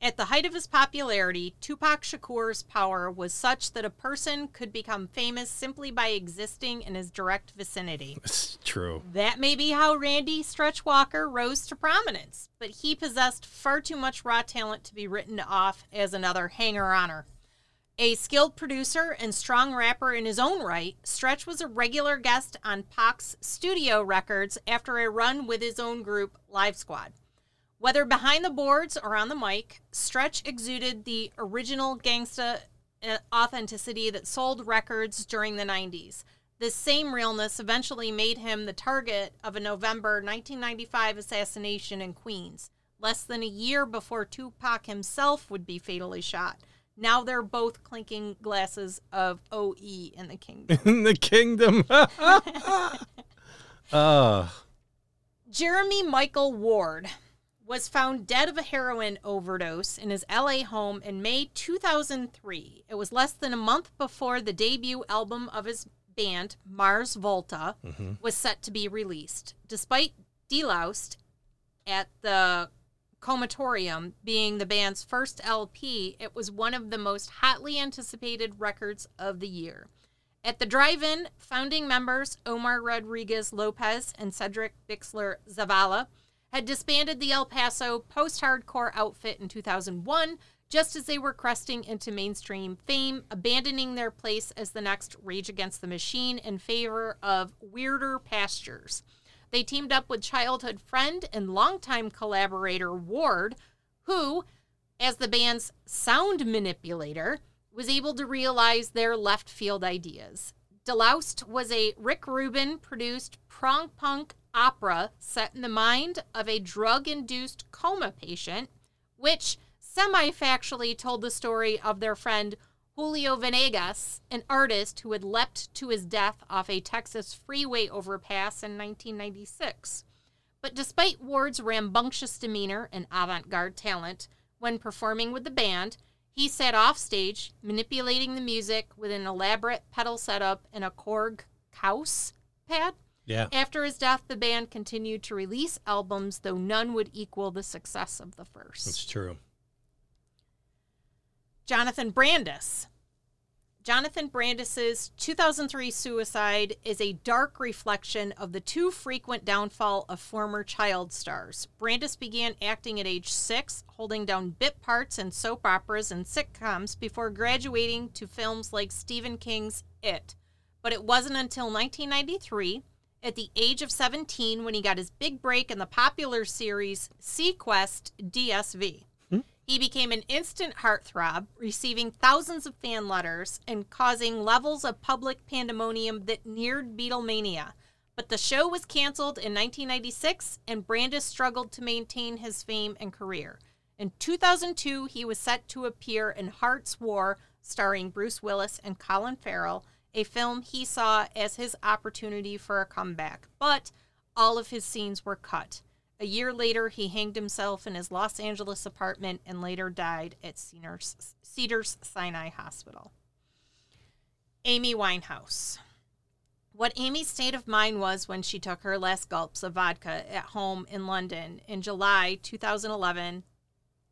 At the height of his popularity, Tupac Shakur's power was such that a person could become famous simply by existing in his direct vicinity. It's true. That may be how Randy Stretch Walker rose to prominence, but he possessed far too much raw talent to be written off as another hanger oner. A skilled producer and strong rapper in his own right, Stretch was a regular guest on Pac's studio records after a run with his own group, Live Squad. Whether behind the boards or on the mic, Stretch exuded the original gangsta uh, authenticity that sold records during the 90s. This same realness eventually made him the target of a November 1995 assassination in Queens, less than a year before Tupac himself would be fatally shot. Now they're both clinking glasses of OE in the kingdom. In the kingdom. uh, Jeremy Michael Ward was found dead of a heroin overdose in his LA home in May 2003. It was less than a month before the debut album of his band, Mars Volta, mm-hmm. was set to be released. Despite Deloused at the Comatorium being the band's first LP, it was one of the most hotly anticipated records of the year. At the drive in, founding members Omar Rodriguez Lopez and Cedric Bixler Zavala had disbanded the El Paso post hardcore outfit in 2001 just as they were cresting into mainstream fame, abandoning their place as the next Rage Against the Machine in favor of weirder pastures. They teamed up with childhood friend and longtime collaborator Ward, who, as the band's sound manipulator, was able to realize their left field ideas. Deloused was a Rick Rubin produced prog punk opera set in the mind of a drug induced coma patient, which semi factually told the story of their friend Julio Venegas, an artist who had leapt to his death off a Texas freeway overpass in 1996. But despite Ward's rambunctious demeanor and avant garde talent when performing with the band, he sat offstage, manipulating the music with an elaborate pedal setup and a Korg Kaoss pad. Yeah. After his death, the band continued to release albums, though none would equal the success of the first. That's true. Jonathan Brandis. Jonathan Brandis's 2003 suicide is a dark reflection of the too frequent downfall of former child stars. Brandis began acting at age six, holding down bit parts in soap operas and sitcoms before graduating to films like Stephen King's It. But it wasn't until 1993, at the age of 17, when he got his big break in the popular series seaQuest DSV. Hmm? He became an instant heartthrob, receiving thousands of fan letters and causing levels of public pandemonium that neared Beatlemania. But the show was canceled in 1996, and Brandis struggled to maintain his fame and career. In 2002, he was set to appear in Hart's War, starring Bruce Willis and Colin Farrell, a film he saw as his opportunity for a comeback. But all of his scenes were cut. A year later, he hanged himself in his Los Angeles apartment and later died at Cedars, Cedars Sinai Hospital. Amy Winehouse. What Amy's state of mind was when she took her last gulps of vodka at home in London in July 2011,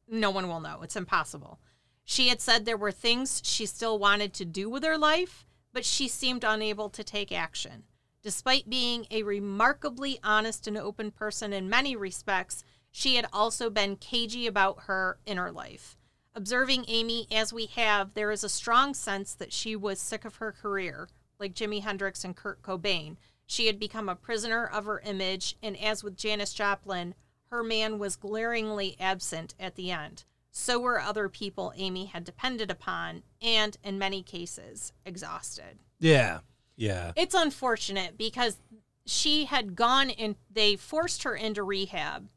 no one will know. It's impossible. She had said there were things she still wanted to do with her life, but she seemed unable to take action. Despite being a remarkably honest and open person in many respects, she had also been cagey about her inner life. Observing Amy as we have, there is a strong sense that she was sick of her career, like Jimi Hendrix and Kurt Cobain. She had become a prisoner of her image, and as with Janis Joplin, her man was glaringly absent at the end. So were other people Amy had depended upon, and in many cases, exhausted. Yeah. Yeah. It's unfortunate because she had gone and they forced her into rehab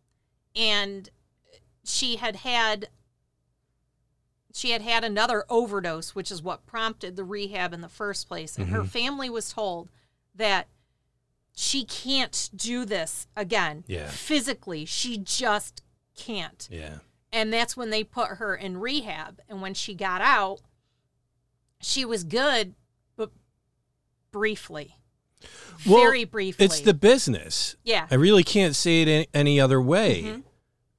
and she had had she had had another overdose which is what prompted the rehab in the first place and her mm-hmm. family was told that she can't do this again Yeah. physically she just can't Yeah. And that's when they put her in rehab and when she got out she was good but briefly Well, very briefly It's the business. yeah I really can't say it any, other way. Mhm.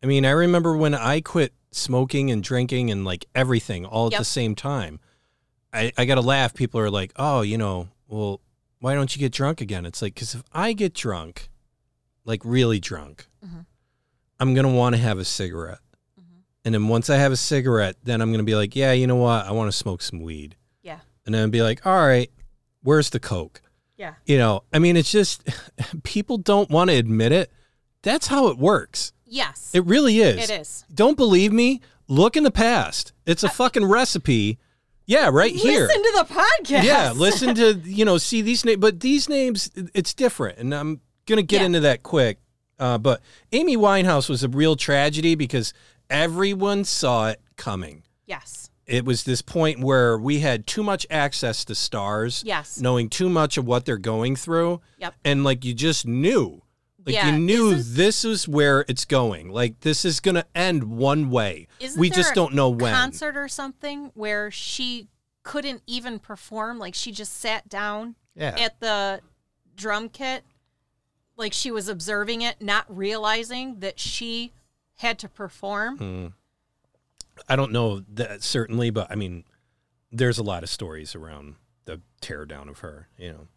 I mean, I remember when I quit smoking and drinking and like everything all at Yep. the same time. I, I got to laugh. People are like, oh, you know, well, why don't you get drunk again? It's like, because if I get drunk, like really drunk, Mhm. I'm going to want to have a cigarette. And then once I have a cigarette, then I'm going to be like, yeah, you know what? I want to smoke some weed. yeah And then be like, all right, where's the Coke? yeah You know, I mean, it's just people don't want to admit it. That's how it works. yes It really is. it is Don't believe me? Look in the past. It's a fucking recipe. Yeah, right here. listen to the podcast Yeah, listen to you know see these names, but these names it's different, and I'm gonna get Yeah. into that quick. Uh, but Amy Winehouse was a real tragedy because everyone saw it coming. yes It was this point where we had too much access to stars, yes knowing too much of what they're going through, Yep. and like you just knew. Like Yeah, you knew isn't- this is where it's going. Like this is going to end one way. Isn't we there just don't know when. concert or something where she couldn't even perform like she just sat down yeah. at the drum kit like she was observing it not realizing that she had to perform Hmm. I don't know that certainly, but I mean, there's a lot of stories around the tear down of her. You know.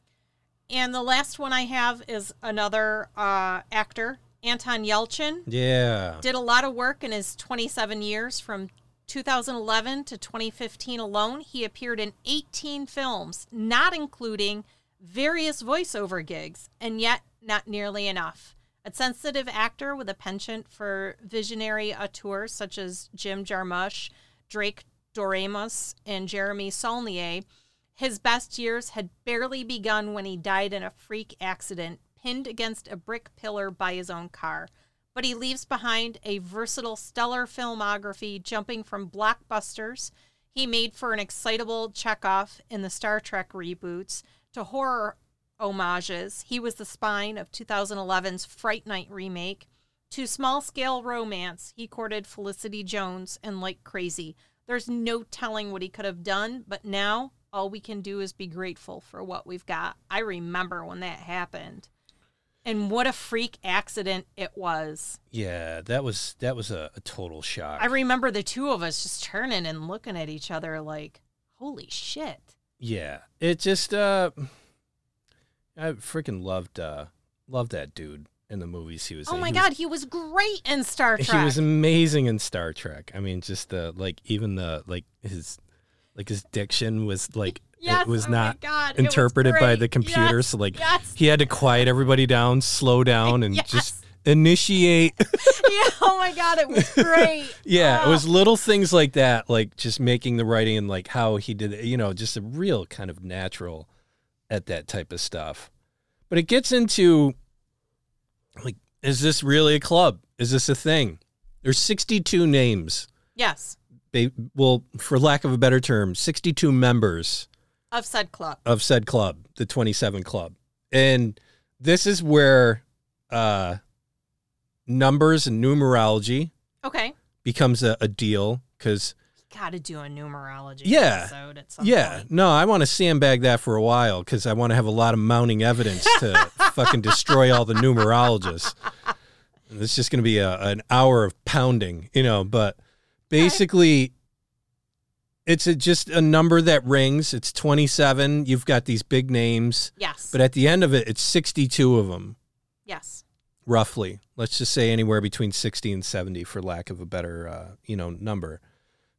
and the last one i have is another uh, actor anton yelchin Yeah. did a lot of work in his 27 years from 2011 to 2015 alone, he appeared in 18 films, not including various voiceover gigs, and yet not nearly enough. A sensitive actor with a penchant for visionary auteurs such as Jim Jarmusch, Drake Doremus, and Jeremy Saulnier, his best years had barely begun when he died in a freak accident, pinned against a brick pillar by his own car. But he leaves behind a versatile, stellar filmography, jumping from blockbusters he made for an excitable Chekov in the Star Trek reboots to horror homages. He was the spine of 2011's Fright Night remake. To small scale romance, he courted Felicity Jones and Like Crazy. There's no telling what he could have done, but now all we can do is be grateful for what we've got. I remember when that happened. And what a freak accident it was. Yeah, that was that was a, a total shock. I remember the two of us just turning and looking at each other like, holy shit. Yeah, it just uh, I freaking loved uh, loved that dude in the movies he was. In Oh in. my He god, was, he was great in Star Trek. he was amazing in Star Trek. I mean, just the like even the like his like his diction was like Yes, it was oh not God, it was interpreted by the computer. Yes, so like yes. he had to quiet everybody down, slow down, and just initiate. yeah, oh my god, it was great. Yeah, it Oh. was little things like that, like just making the writing and like how he did it, you know, just a real kind of natural at that type of stuff. But it gets into like, is this really a club? Is this a thing? There's 62 names. Yes, They well, for lack of a better term, 62 members of said club. of said club, the 27 club. And this is where uh numbers and numerology Okay. becomes a, a deal because Got to do a numerology Yeah. episode at some Yeah, point. no, I want to sandbag that for a while because I want to have a lot of mounting evidence to fucking destroy all the numerologists. And It's just going to be a, an hour of pounding, you know. But basically, it's a, just a number that rings. It's twenty seven. You've got these big names, Yes. but at the end of it, it's sixty two of them, yes. roughly. Let's just say anywhere between sixty and seventy, for lack of a better, uh, you know, number.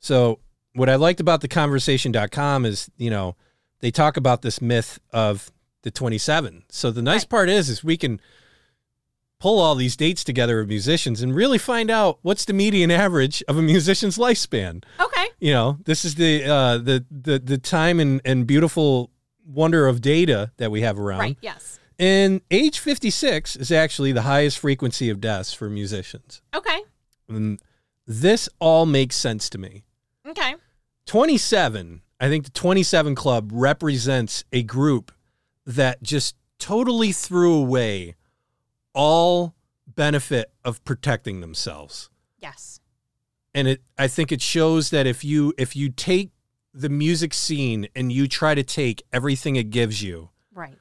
So what I liked about the conversation.com is, you know, they talk about this myth of the 27. So the nice Right. part is is we can pull all these dates together of musicians and really find out what's the median average of a musician's lifespan. Okay. You know, this is the uh the the the time and and beautiful wonder of data that we have around. Right. Yes. And age 56 is actually the highest frequency of deaths for musicians. Okay. And this all makes sense to me. Okay. 27, I think the 27 Club represents a group that just totally threw away all benefit of protecting themselves. Yes. And it I think it shows that if you if you take the music scene and you try to take everything it gives you, Right.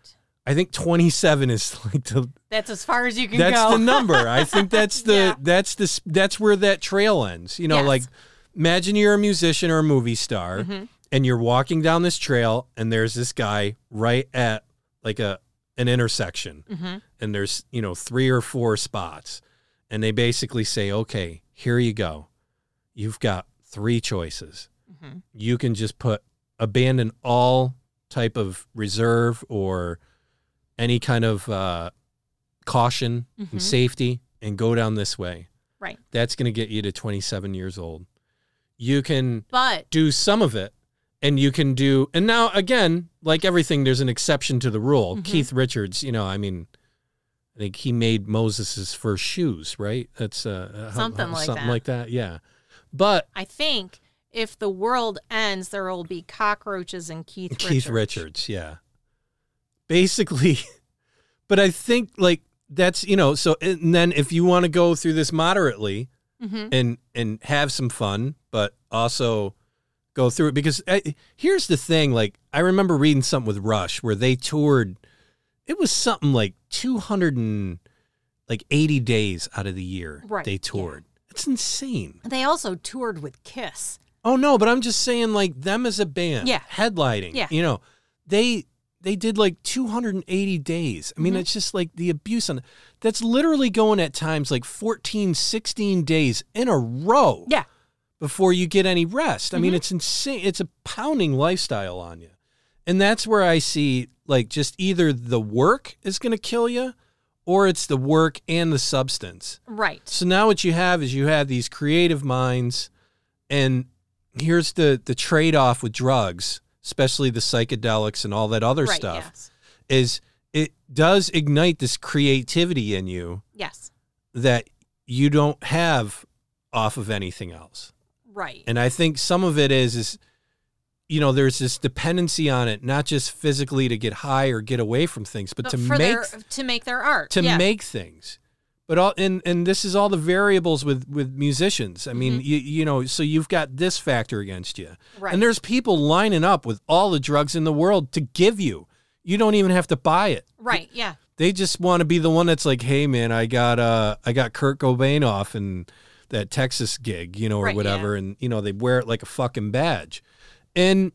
I think 27 is like the That's as far as you can that's go. That's the number. I think that's the Yeah. that's the that's where that trail ends. You know, Yes. like imagine you're a musician or a movie star Mhm. and you're walking down this trail and there's this guy right at like a an intersection Mhm. and there's, you know, three or four spots and they basically say, "Okay, here you go. You've got three choices. Mhm. You can just put abandon all type of reserve or any kind of uh, caution and safety and go down this way. Right. That's going to get you to 27 years old. You can But do some of it and you can do and now again like everything there's an exception to the rule Mhm. keith richards you know i mean i think he made moses's first shoes right that's uh Something how- like something that. like that yeah but I think if the world ends, there will be cockroaches and Keith richards. keith richards yeah basically but i think like that's you know so and then if you want to go through this moderately Mhm. and and have some fun, but also go through it because uh, here's the thing. Like I remember reading something with Rush where they toured. It was something like two hundred and like eighty days out of the year Right, they yeah. toured. It's insane. They also toured with Kiss. Oh no, but I'm just saying like them as a band, Yeah. headlining. Yeah. you know, they they did like 280 days. I mean, Mhm. it's just like the abuse on that's literally going at times like 14, 16 days in a row Yeah. before you get any rest. I mean, Mhm. it's insane. It's a pounding lifestyle on you. And that's where I see like just either the work is going to kill you or it's the work and the substance. Right. So now what you have is you have these creative minds and here's the the trade-off with drugs, especially the psychedelics and all that other right. stuff Yes. is it does ignite this creativity in you Yes. that you don't have off of anything else. Right. And I think some of it is is you know there's this dependency on it not just physically to get high or get away from things but, But to make their to make their art. to yeah. make things. But all and and this is all the variables with with musicians. I mean, Mhm. you you know, so you've got this factor against you. right. And there's people lining up with all the drugs in the world to give you. You don't even have to buy it. right. Yeah. They just want to be the one that's like, "Hey man, I got uh I got Kurt Cobain off and that Texas gig, you know, or Right, whatever." And you know, they wear it like a fucking badge. And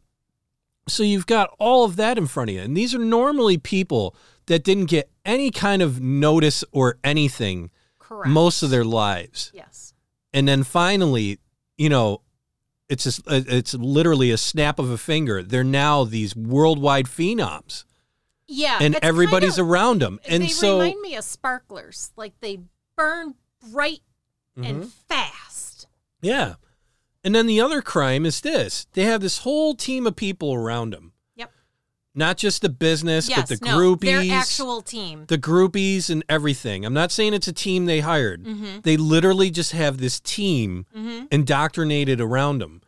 so you've got all of that in front of you. And these are normally people that didn't get any kind of notice or anything Correct. most of their lives. Yes. And then finally, you know, it's just, it's literally a snap of a finger. They're now these worldwide phenoms, Yeah. and everybody's kind around them. of, And they so, remind me of sparklers. Like they burn bright Mhm. and fast. yeah. And then the other crime is this: they have this whole team of people around them. Not just the business, Yes. but the no, groupies, Their actual team. the groupies, and everything. I'm not saying it's a team they hired. mm-hmm. They literally just have this team Mm-hmm. indoctrinated around them.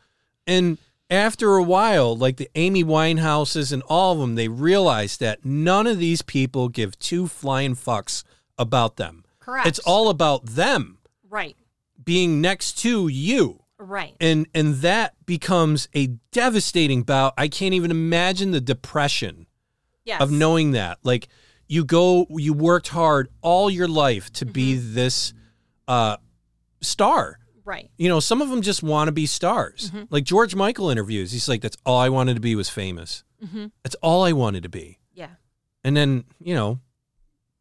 And after a while, like the Amy Winehouses and all of them, they realize that none of these people give two flying fucks about them. Correct. It's all about them right. being next to you. Right. And and that becomes a devastating bout. I can't even imagine the depression Yes. of knowing that. Like you go you worked hard all your life to be this uh star. Right. You know, some of them just want to be stars. Mhm. Like George Michael interviews, he's like, "That's all I wanted to be was famous. Mm-hmm. That's all I wanted to be." Yeah. And then, you know,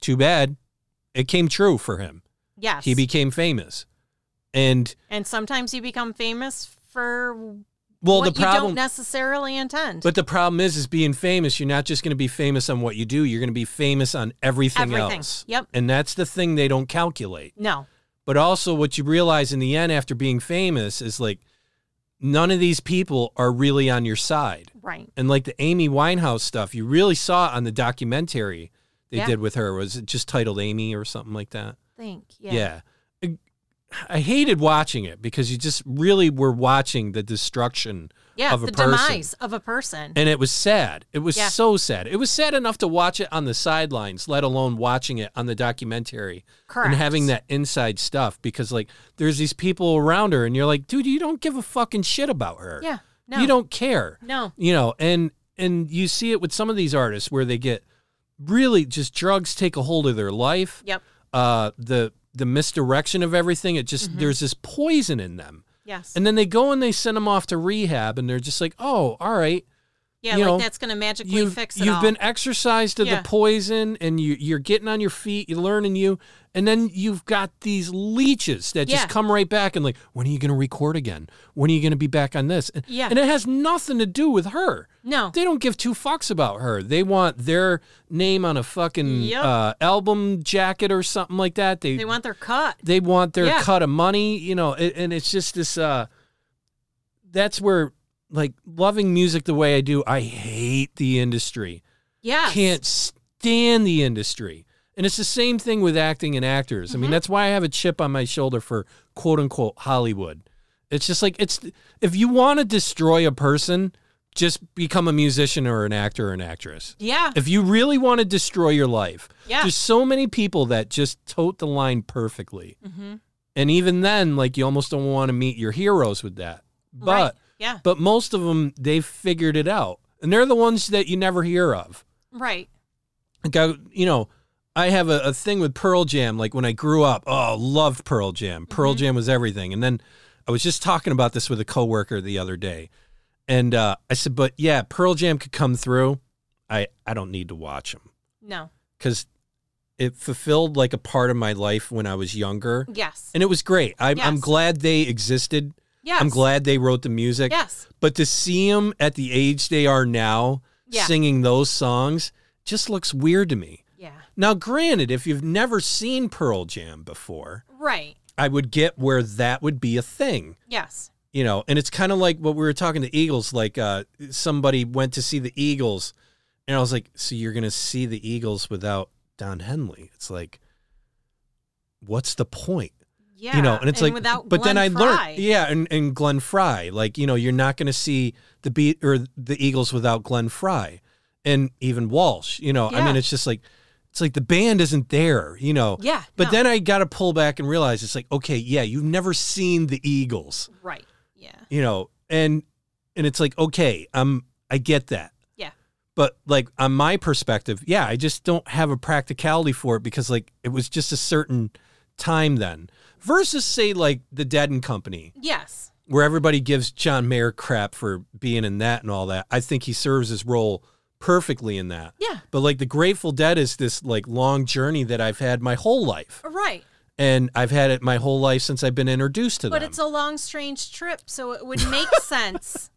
too bad, it came true for him. Yes. He became famous, and and sometimes you become famous for well, what the you don't problem, necessarily intend. but the problem is, is being famous. You're not just going to be famous on what you do. You're going to be famous on everything, Everything. else. Yep. And that's the thing they don't calculate. No. But also, what you realize in the end after being famous is like, none of these people are really on your side. Right. And like the Amy Winehouse stuff, you really saw on the documentary they Yeah. did with her. Was it just titled Amy or something like that? I Think. Yeah. Yeah. I hated watching it because you just really were watching the destruction Yeah. of a the person. demise of a person. and it was sad. It was Yeah. so sad. It was sad enough to watch it on the sidelines, let alone watching it on the documentary Correct. and having that inside stuff because like there's these people around her and you're like, dude, you don't give a fucking shit about her. Yeah. No. You don't care. No. You know, and and you see it with some of these artists where they get really just drugs take a hold of their life. Yep. Uh the the misdirection of everything, it just Mm-hmm. there's this poison in them. Yes. And then they go and they send them off to rehab and they're just like, "Oh, all right. Yeah. you Like know, that's going to magically You've fix it you've all. been exercised of Yeah. the poison and you you're getting on your feet, you're learning you, and then you've got these leeches that Yeah. just come right back and like, "When are you going to record again? When are you going to be back on this?" And, Yeah. and it has nothing to do with her. no. They don't give two fucks about her. They want their name on a fucking Yep. uh, album jacket or something like that. They They want their cut. they want their Yeah. cut of money, you know, it, and it's just this. uh That's where, like, loving music the way I do, I hate the industry. Yeah. Can't stand the industry. And it's the same thing with acting and actors. I Mm-hmm. mean, that's why I have a chip on my shoulder for quote unquote Hollywood. It's just like it's if you want to destroy a person, just become a musician or an actor or an actress. Yeah. If you really want to destroy your life, Yeah. there's so many people that just tote the line perfectly. mm-hmm. And even then, like you almost don't want to meet your heroes with that. But right. Yeah. but most of them they've figured it out, and they're the ones that you never hear of. Right. Like I, you know, I have a, a thing with Pearl Jam. Like when I grew up, oh, loved Pearl Jam. Pearl Jam was everything. And then I was just talking about this with a coworker the other day, and uh, I said, "But yeah, Pearl Jam could come through. I I don't need to watch them No. because it fulfilled like a part of my life when I was younger, Yes. and it was great. I, I'm Yes. glad they existed. Yes. I'm glad they wrote the music. Yes. But to see them at the age they are now Yeah. singing those songs just looks weird to me. Yeah. Now, granted, if you've never seen Pearl Jam before, Right. I would get where that would be a thing. Yes. You know, and it's kind of like what we were talking to Eagles. Like, uh, somebody went to see the Eagles, and I was like, "So you're gonna see the Eagles without Don Henley?" It's like, what's the point? Yeah. you know, and it's like, without but then I Glenn Frey. learned, yeah, and, and Glenn Frey, like, you know, you're not going to see the beat or the Eagles without Glenn Frey and even Walsh, you know, I mean, it's just like, it's like the band isn't there, you know. Yeah. But no. then I got to pull back and realize it's like, okay, yeah, you've never seen the Eagles, Right. Yeah. you know, and, and it's like, okay, um, I get that. Yeah. But like on my perspective, yeah, I just don't have a practicality for it because like it was just a certain time then versus say like the Dead and Company Yes. where everybody gives John Mayer crap for being in that and all that. I think he serves his role perfectly in that. Yeah. But like the Grateful Dead is this like long journey that I've had my whole life. Right. And I've had it my whole life since I've been introduced to But them. But it's a long, strange trip, so it would make sense.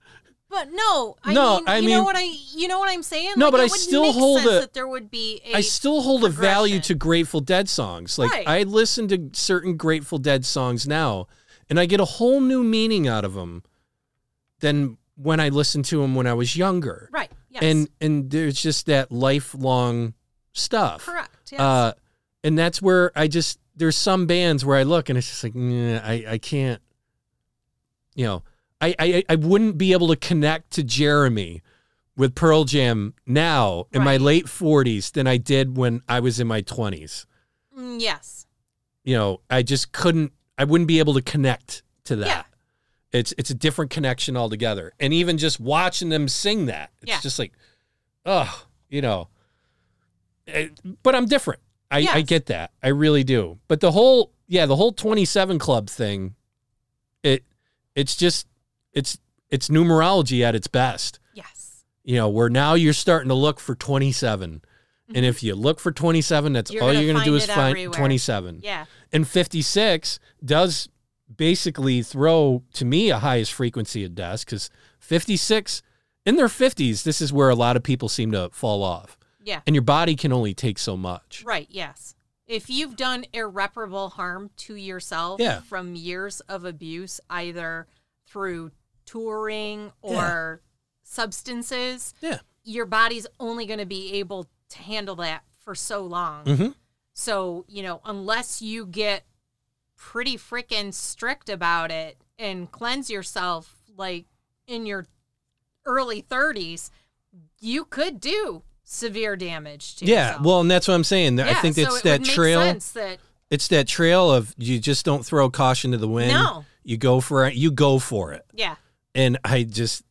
But no, I No, mean, I you mean- know what I, you know what I'm saying? No, Like, but I still hold sense a- that there would be a I still hold a value to Grateful Dead songs. Like Right. I listen to certain Grateful Dead songs now, and I get a whole new meaning out of them than when I listened to them when I was younger. right. Yes. And and there's just that lifelong stuff. correct. Yes. Uh, and that's where I just there's some bands where I look and it's just like I I can't. You know, I, I I wouldn't be able to connect to Jeremy with Pearl Jam now in my Right. late 40s than I did when I was in my 20s. Mm, yes. You know, I just couldn't. I wouldn't be able to connect to that. Yeah. It's it's a different connection altogether. And even just watching them sing that, it's Yeah. just like, oh, you know. Eh, But I'm different. I, I Yes. get that. I really do. But the whole yeah, the whole 27 club thing, it it's just it's it's numerology at its best. Yes. You know, where now you're starting to look for 27. And if you look for 27, that's Mm-hmm. You're all gonna you're going to do is find everywhere. 27 Yeah. and 56 does basically throw to me a highest frequency of deaths because 56 in their 50s this is where a lot of people seem to fall off Yeah. and your body can only take so much Right. Yes. If you've done irreparable harm to yourself Yeah. from years of abuse, either through touring or substances, yeah your body's only going to be able to handle that for so long. mm-hmm. So, you know, unless you get pretty freaking strict about it and cleanse yourself like in your early 30s, you could do severe damage to yeah yourself. well and that's what i'm saying i think so it's it that trail sense that it's that trail of you just don't throw caution to the wind No. you go for it you go for it yeah, and I just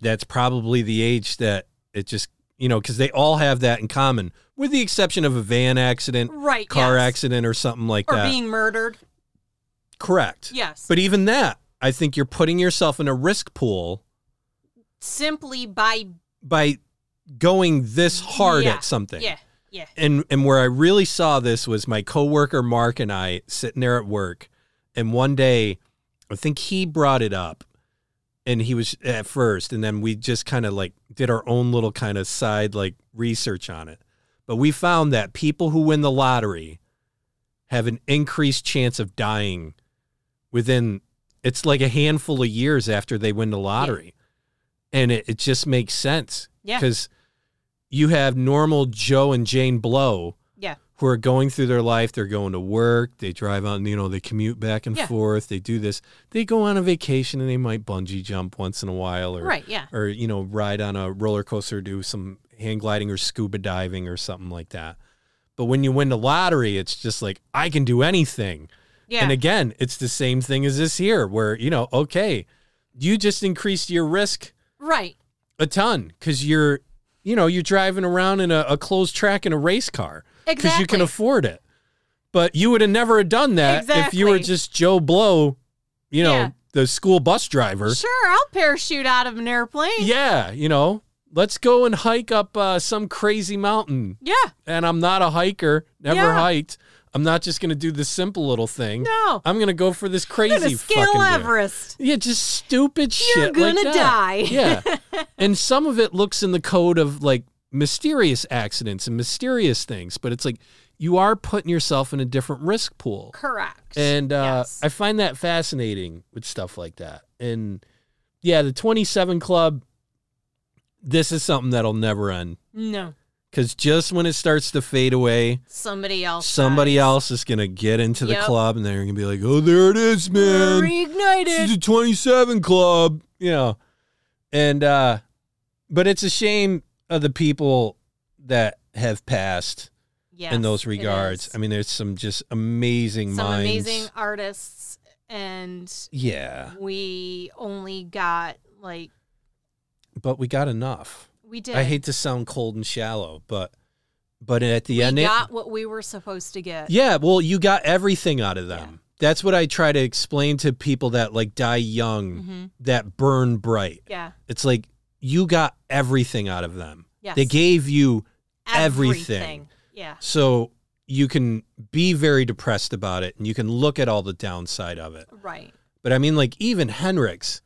that's probably the age that it just you know because they all have that in common, with the exception of a van accident, right, car yes. accident, or something like or that. Or being murdered. Correct. Yes, But even that, I think you're putting yourself in a risk pool simply by by going this hard Yeah, at something. yeah, yeah, And and where I really saw this was my coworker Mark and I sitting there at work, and one day, I think he brought it up, and he was at first, and then we just kind of like did our own little kind of side like research on it. But we found that people who win the lottery have an increased chance of dying within it's like a handful of years after they win the lottery. And it, it just makes sense. Yeah. Because you have normal Joe and Jane Blow yeah, who are going through their life. They're going to work. They drive on, you know, they commute back and Yeah. forth. They do this. They go on a vacation and they might bungee jump once in a while or, right, yeah, or, you know, ride on a roller coaster, do some hand gliding or scuba diving or something like that. But when you win the lottery, it's just like, I can do anything. yeah, And again, it's the same thing as this here, where, you know, okay, you just increased your risk right, a ton because you're, you know, you're driving around in a, a closed track in a race car because you can afford it. But you would have never have done that if you were just Joe Blow, you know, Yeah. the school bus driver. Sure, I'll parachute out of an airplane. Yeah, you know, let's go and hike up uh, some crazy mountain. Yeah, And I'm not a hiker, never Yeah. hiked. I'm not just gonna do the simple little thing. No. I'm gonna go for this You're crazy scale fucking deal. Everest. Yeah, just stupid shit. You're gonna die. Yeah. and some of it looks in the code of like mysterious accidents and mysterious things, but it's like you are putting yourself in a different risk pool. Correct. And uh, Yes. I find that fascinating with stuff like that. And yeah, the 27 Club, this is something that'll never end. no. Because just when it starts to fade away, Somebody else. somebody dies. else is going to get into the Yep. club and they're going to be like, oh, there it is, man. This Reignited. the 27 club, you know. And uh but it's a shame of the people that have passed Yes, in those regards. I mean, there's some just amazing some minds. amazing artists, and Yeah, we only got like but we got enough. we did. I hate to sound cold and shallow, but but at the we end it- got what we were supposed to get. Yeah, well, you got everything out of them. Yeah. That's what I try to explain to people that like die young, hmm that burn bright. Yeah. It's like you got everything out of them. Yes. They gave you everything. Yeah. So you can be very depressed about it and you can look at all the downside of it. Right. But I mean, like, even Hendrix,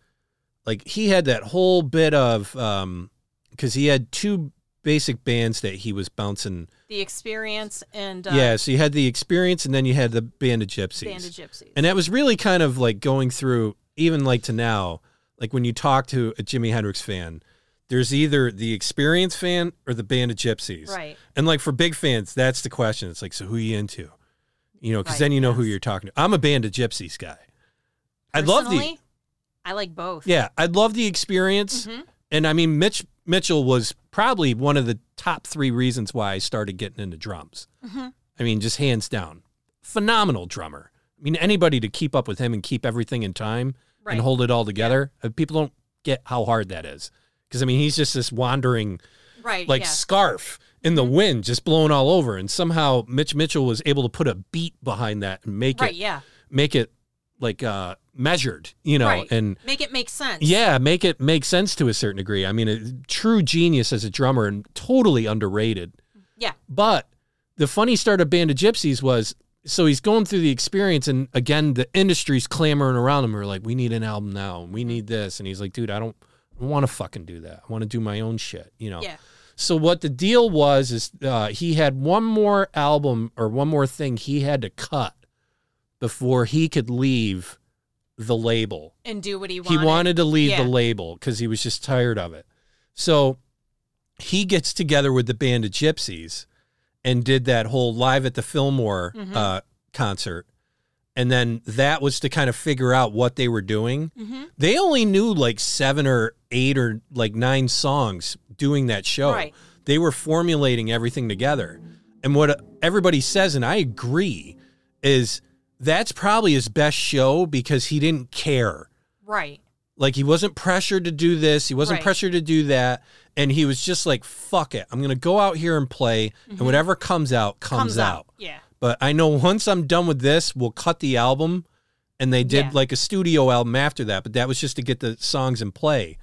like, he had that whole bit of, um, because he had two basic bands that he was bouncing. The experience and uh, yeah, so you had the experience and then you had the Band of Gypsys. Band of Gypsys. and that was really kind of like going through, even like to now, like when you talk to a Jimi Hendrix fan, there's either the experience fan or the Band of Gypsys. right. And like for big fans, that's the question. It's like, so who are you into? You know, because Right, then you know who you're talking to. I'm a band of gypsys guy. I love the I like both. yeah, I love the experience. Mhm. And I mean, Mitch Mitchell was probably one of the top three reasons why I started getting into drums. Mhm. I mean, just hands down, phenomenal drummer. I mean, anybody to keep up with him and keep everything in time Right. and hold it all together. uh, People don't get how hard that is. Because I mean, he's just this wandering Right. like yeah. scarf in the wind just blowing all over and somehow Mitch Mitchell was able to put a beat behind that and make Right. it Yeah. make it like uh measured you know Right. and Make it make sense. yeah make it make sense to a certain degree i mean a true genius as a drummer and totally underrated Yeah. but the funny start of band of gypsys was so he's going through the experience and again the industry's clamoring around him we're like we need an album now and we need this and he's like dude i don't, don't want to fucking do that i want to do my own shit you know Yeah. so what the deal was is uh, he had one more album or one more thing he had to cut before he could leave the label. And do what he wanted. He wanted. wanted to leave Yeah. the label because he was just tired of it. So he gets together with the band of Gypsys and did that whole live at the Fillmore Mhm. uh, concert. And then that was to kind of figure out what they were doing. Mhm. They only knew like seven or eight or like nine songs doing that show. Right. They were formulating everything together. And what everybody says, and I agree, is that's probably his best show because he didn't care. Right. Like he wasn't pressured to do this, he wasn't Right. pressured to do that, and he was just like, "Fuck it, I'm gonna go out here and play, and whatever comes out comes, Mm-hmm. Comes out. out. Yeah. But I know once I'm done with this, we'll cut the album, and they did Yeah. like a studio album after that, but that was just to get the songs in play,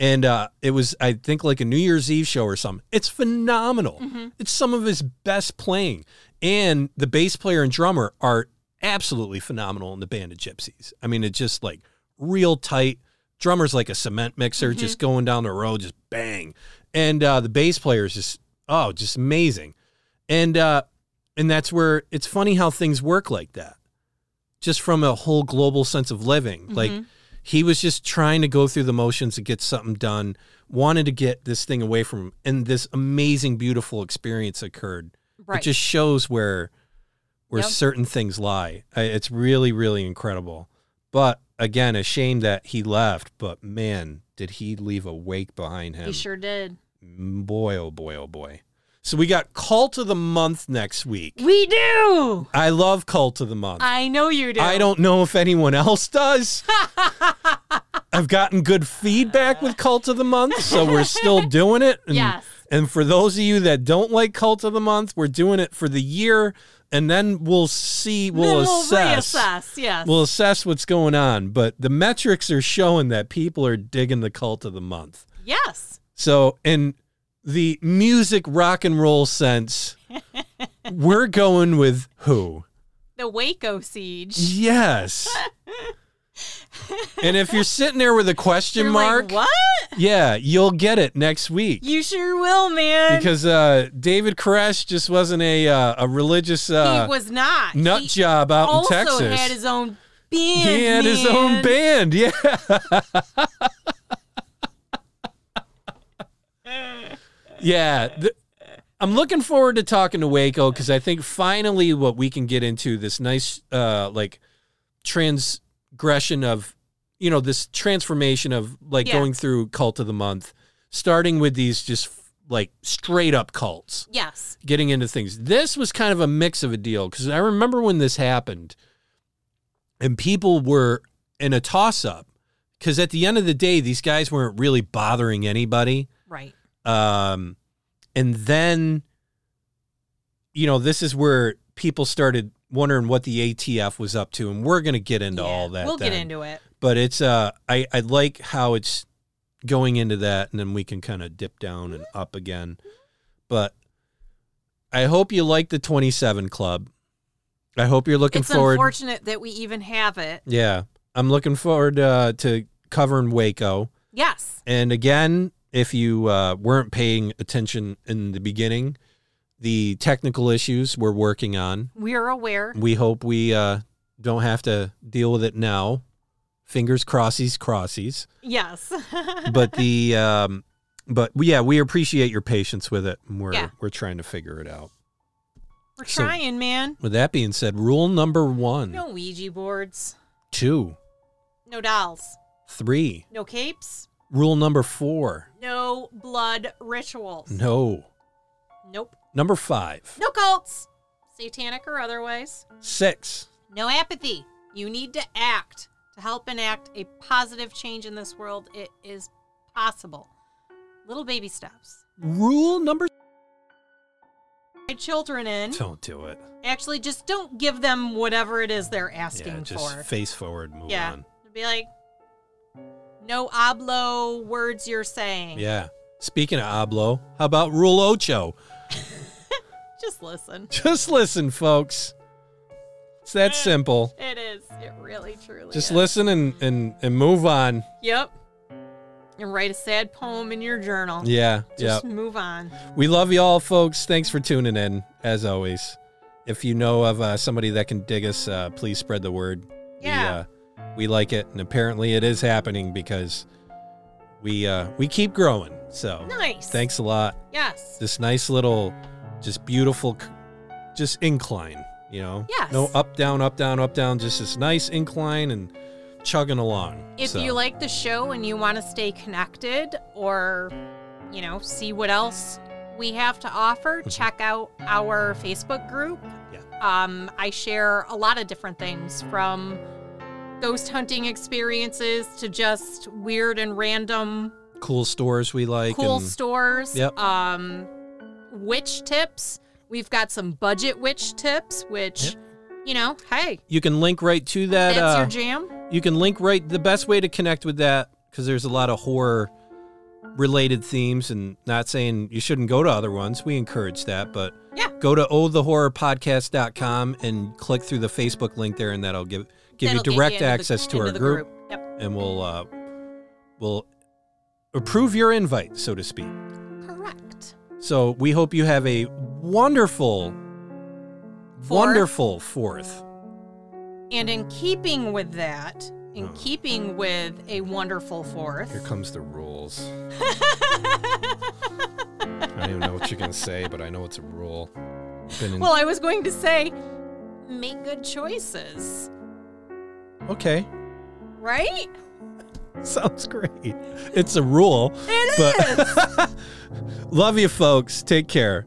and uh, it was I think like a New Year's Eve show or something. It's phenomenal. Mm-hmm. It's some of his best playing, and the bass player and drummer are absolutely phenomenal in the band of Gypsys. I mean, it's just like real tight. Drummer's like a cement mixer, Mm-hmm. just going down the road, just bang. And uh, the bass player is just oh, just amazing. And uh, and that's where it's funny how things work like that. Just from a whole global sense of living, like Mhm. he was just trying to go through the motions to get something done, wanted to get this thing away from him, and this amazing, beautiful experience occurred. Right. It just shows where where Yep. certain things lie. It's really, really incredible. But again, a shame that he left. But man, did he leave a wake behind him? he sure did. Mm, boy, oh boy, oh boy. So we got Cult of the Month next week. We do. I love Cult of the Month. I know you do. I don't know if anyone else does. I've gotten good feedback with Cult of the Month, so we're still doing it. And, Yes. And for those of you that don't like Cult of the Month, we're doing it for the year, and then we'll see, we'll we'll assess. reassess. Yes. We'll assess what's going on. But the metrics are showing that people are digging the Cult of the Month. yes. So, in the music rock and roll sense, we're going with who? The Waco siege. Yes. and if you're sitting there with a question You're mark, like, what? yeah, you'll get it next week. You sure will, man. Because uh, David Koresh just wasn't a uh, a religious uh, he was not. nut He job out in also Texas. had his own band. he had his own band. Yeah. yeah. th- I'm looking forward to talking to Waco because I think finally what we can get into this nice, uh, like transgression of, you know, this transformation of like Yeah. going through cult of the month, starting with these just like straight up cults Yes. getting into things. This was kind of a mix of a deal because I remember when this happened and people were in a toss up because at the end of the day, these guys weren't really bothering anybody. Right. Um, and then, you know, this is where people started wondering what the ATF was up to, and we're going to get into Yeah, all that. We'll get into it. But it's uh, I I like how it's going into that, and then we can kind of dip down and up again. But I hope you like the twenty seven club. I hope you're looking forward. It's forward. unfortunate that we even have it. Yeah, I'm looking forward uh, to covering Waco. Yes. And again, if you uh, weren't paying attention in the beginning, the technical issues we're working on. We are aware. We hope we uh, don't have to deal with it now. Fingers crossies, crossies. Yes. But the, um, but yeah, we appreciate your patience with it. and We're Yeah. we're trying to figure it out. We're So- trying, man. With that being said, rule number one, No Ouija boards. two, No dolls. three. No capes. Rule number four, No blood rituals. no. Nope. Number five, No cults. Satanic or otherwise. six, No apathy. You need to act to help enact a positive change in this world. It is possible. Little baby steps. rule number. My children in. Don't do it. Actually, just don't give them whatever it is they're asking yeah, just for. face forward, move yeah. on. Be like, no hablo words you're saying. Yeah. Speaking of Ablo, how about Rule Ocho? Just listen. Just listen, folks. It's that simple. It is. It really, truly Just is. listen and, and, and move on. Yep. And write a sad poem in your journal. Yeah. Just move on. We love you all, folks. Thanks for tuning in, as always. If you know of uh, somebody that can dig us, uh, please spread the word. Yeah. We, uh, we like it, and apparently it is happening because we uh, we keep growing. So Nice. thanks a lot. Yes. This nice little, just beautiful, just incline. You know, Yes. no up down up down up down. Just this nice incline and chugging along. If So, you like the show and you want to stay connected or, you know, see what else we have to offer, check out our Facebook group. Yeah. Um, I share a lot of different things from ghost hunting experiences to just weird and random cool stores we like. cool and, stores. Yep. Um, witch tips. We've got some budget witch tips, which, you know, hey, you can link right to that. that's uh, your jam. you can link right the best way to connect with that because there's a lot of horror related themes and not saying you shouldn't go to other ones we encourage that but Yeah. go to ohthehorrorpodcast.com and click through the facebook link there and that'll give give That'll you direct the- access to our the group, Yep. and we'll uh we'll approve your invite so to speak. So we hope you have a wonderful Fourth. wonderful fourth And in keeping with that, in Oh. keeping with a wonderful fourth, here comes the rules I don't even know what you're gonna say, but I know it's a rule. In- well, I was going to say, make good choices, okay, right? sounds great. It's a rule. It But- is. Love you, folks. Take care.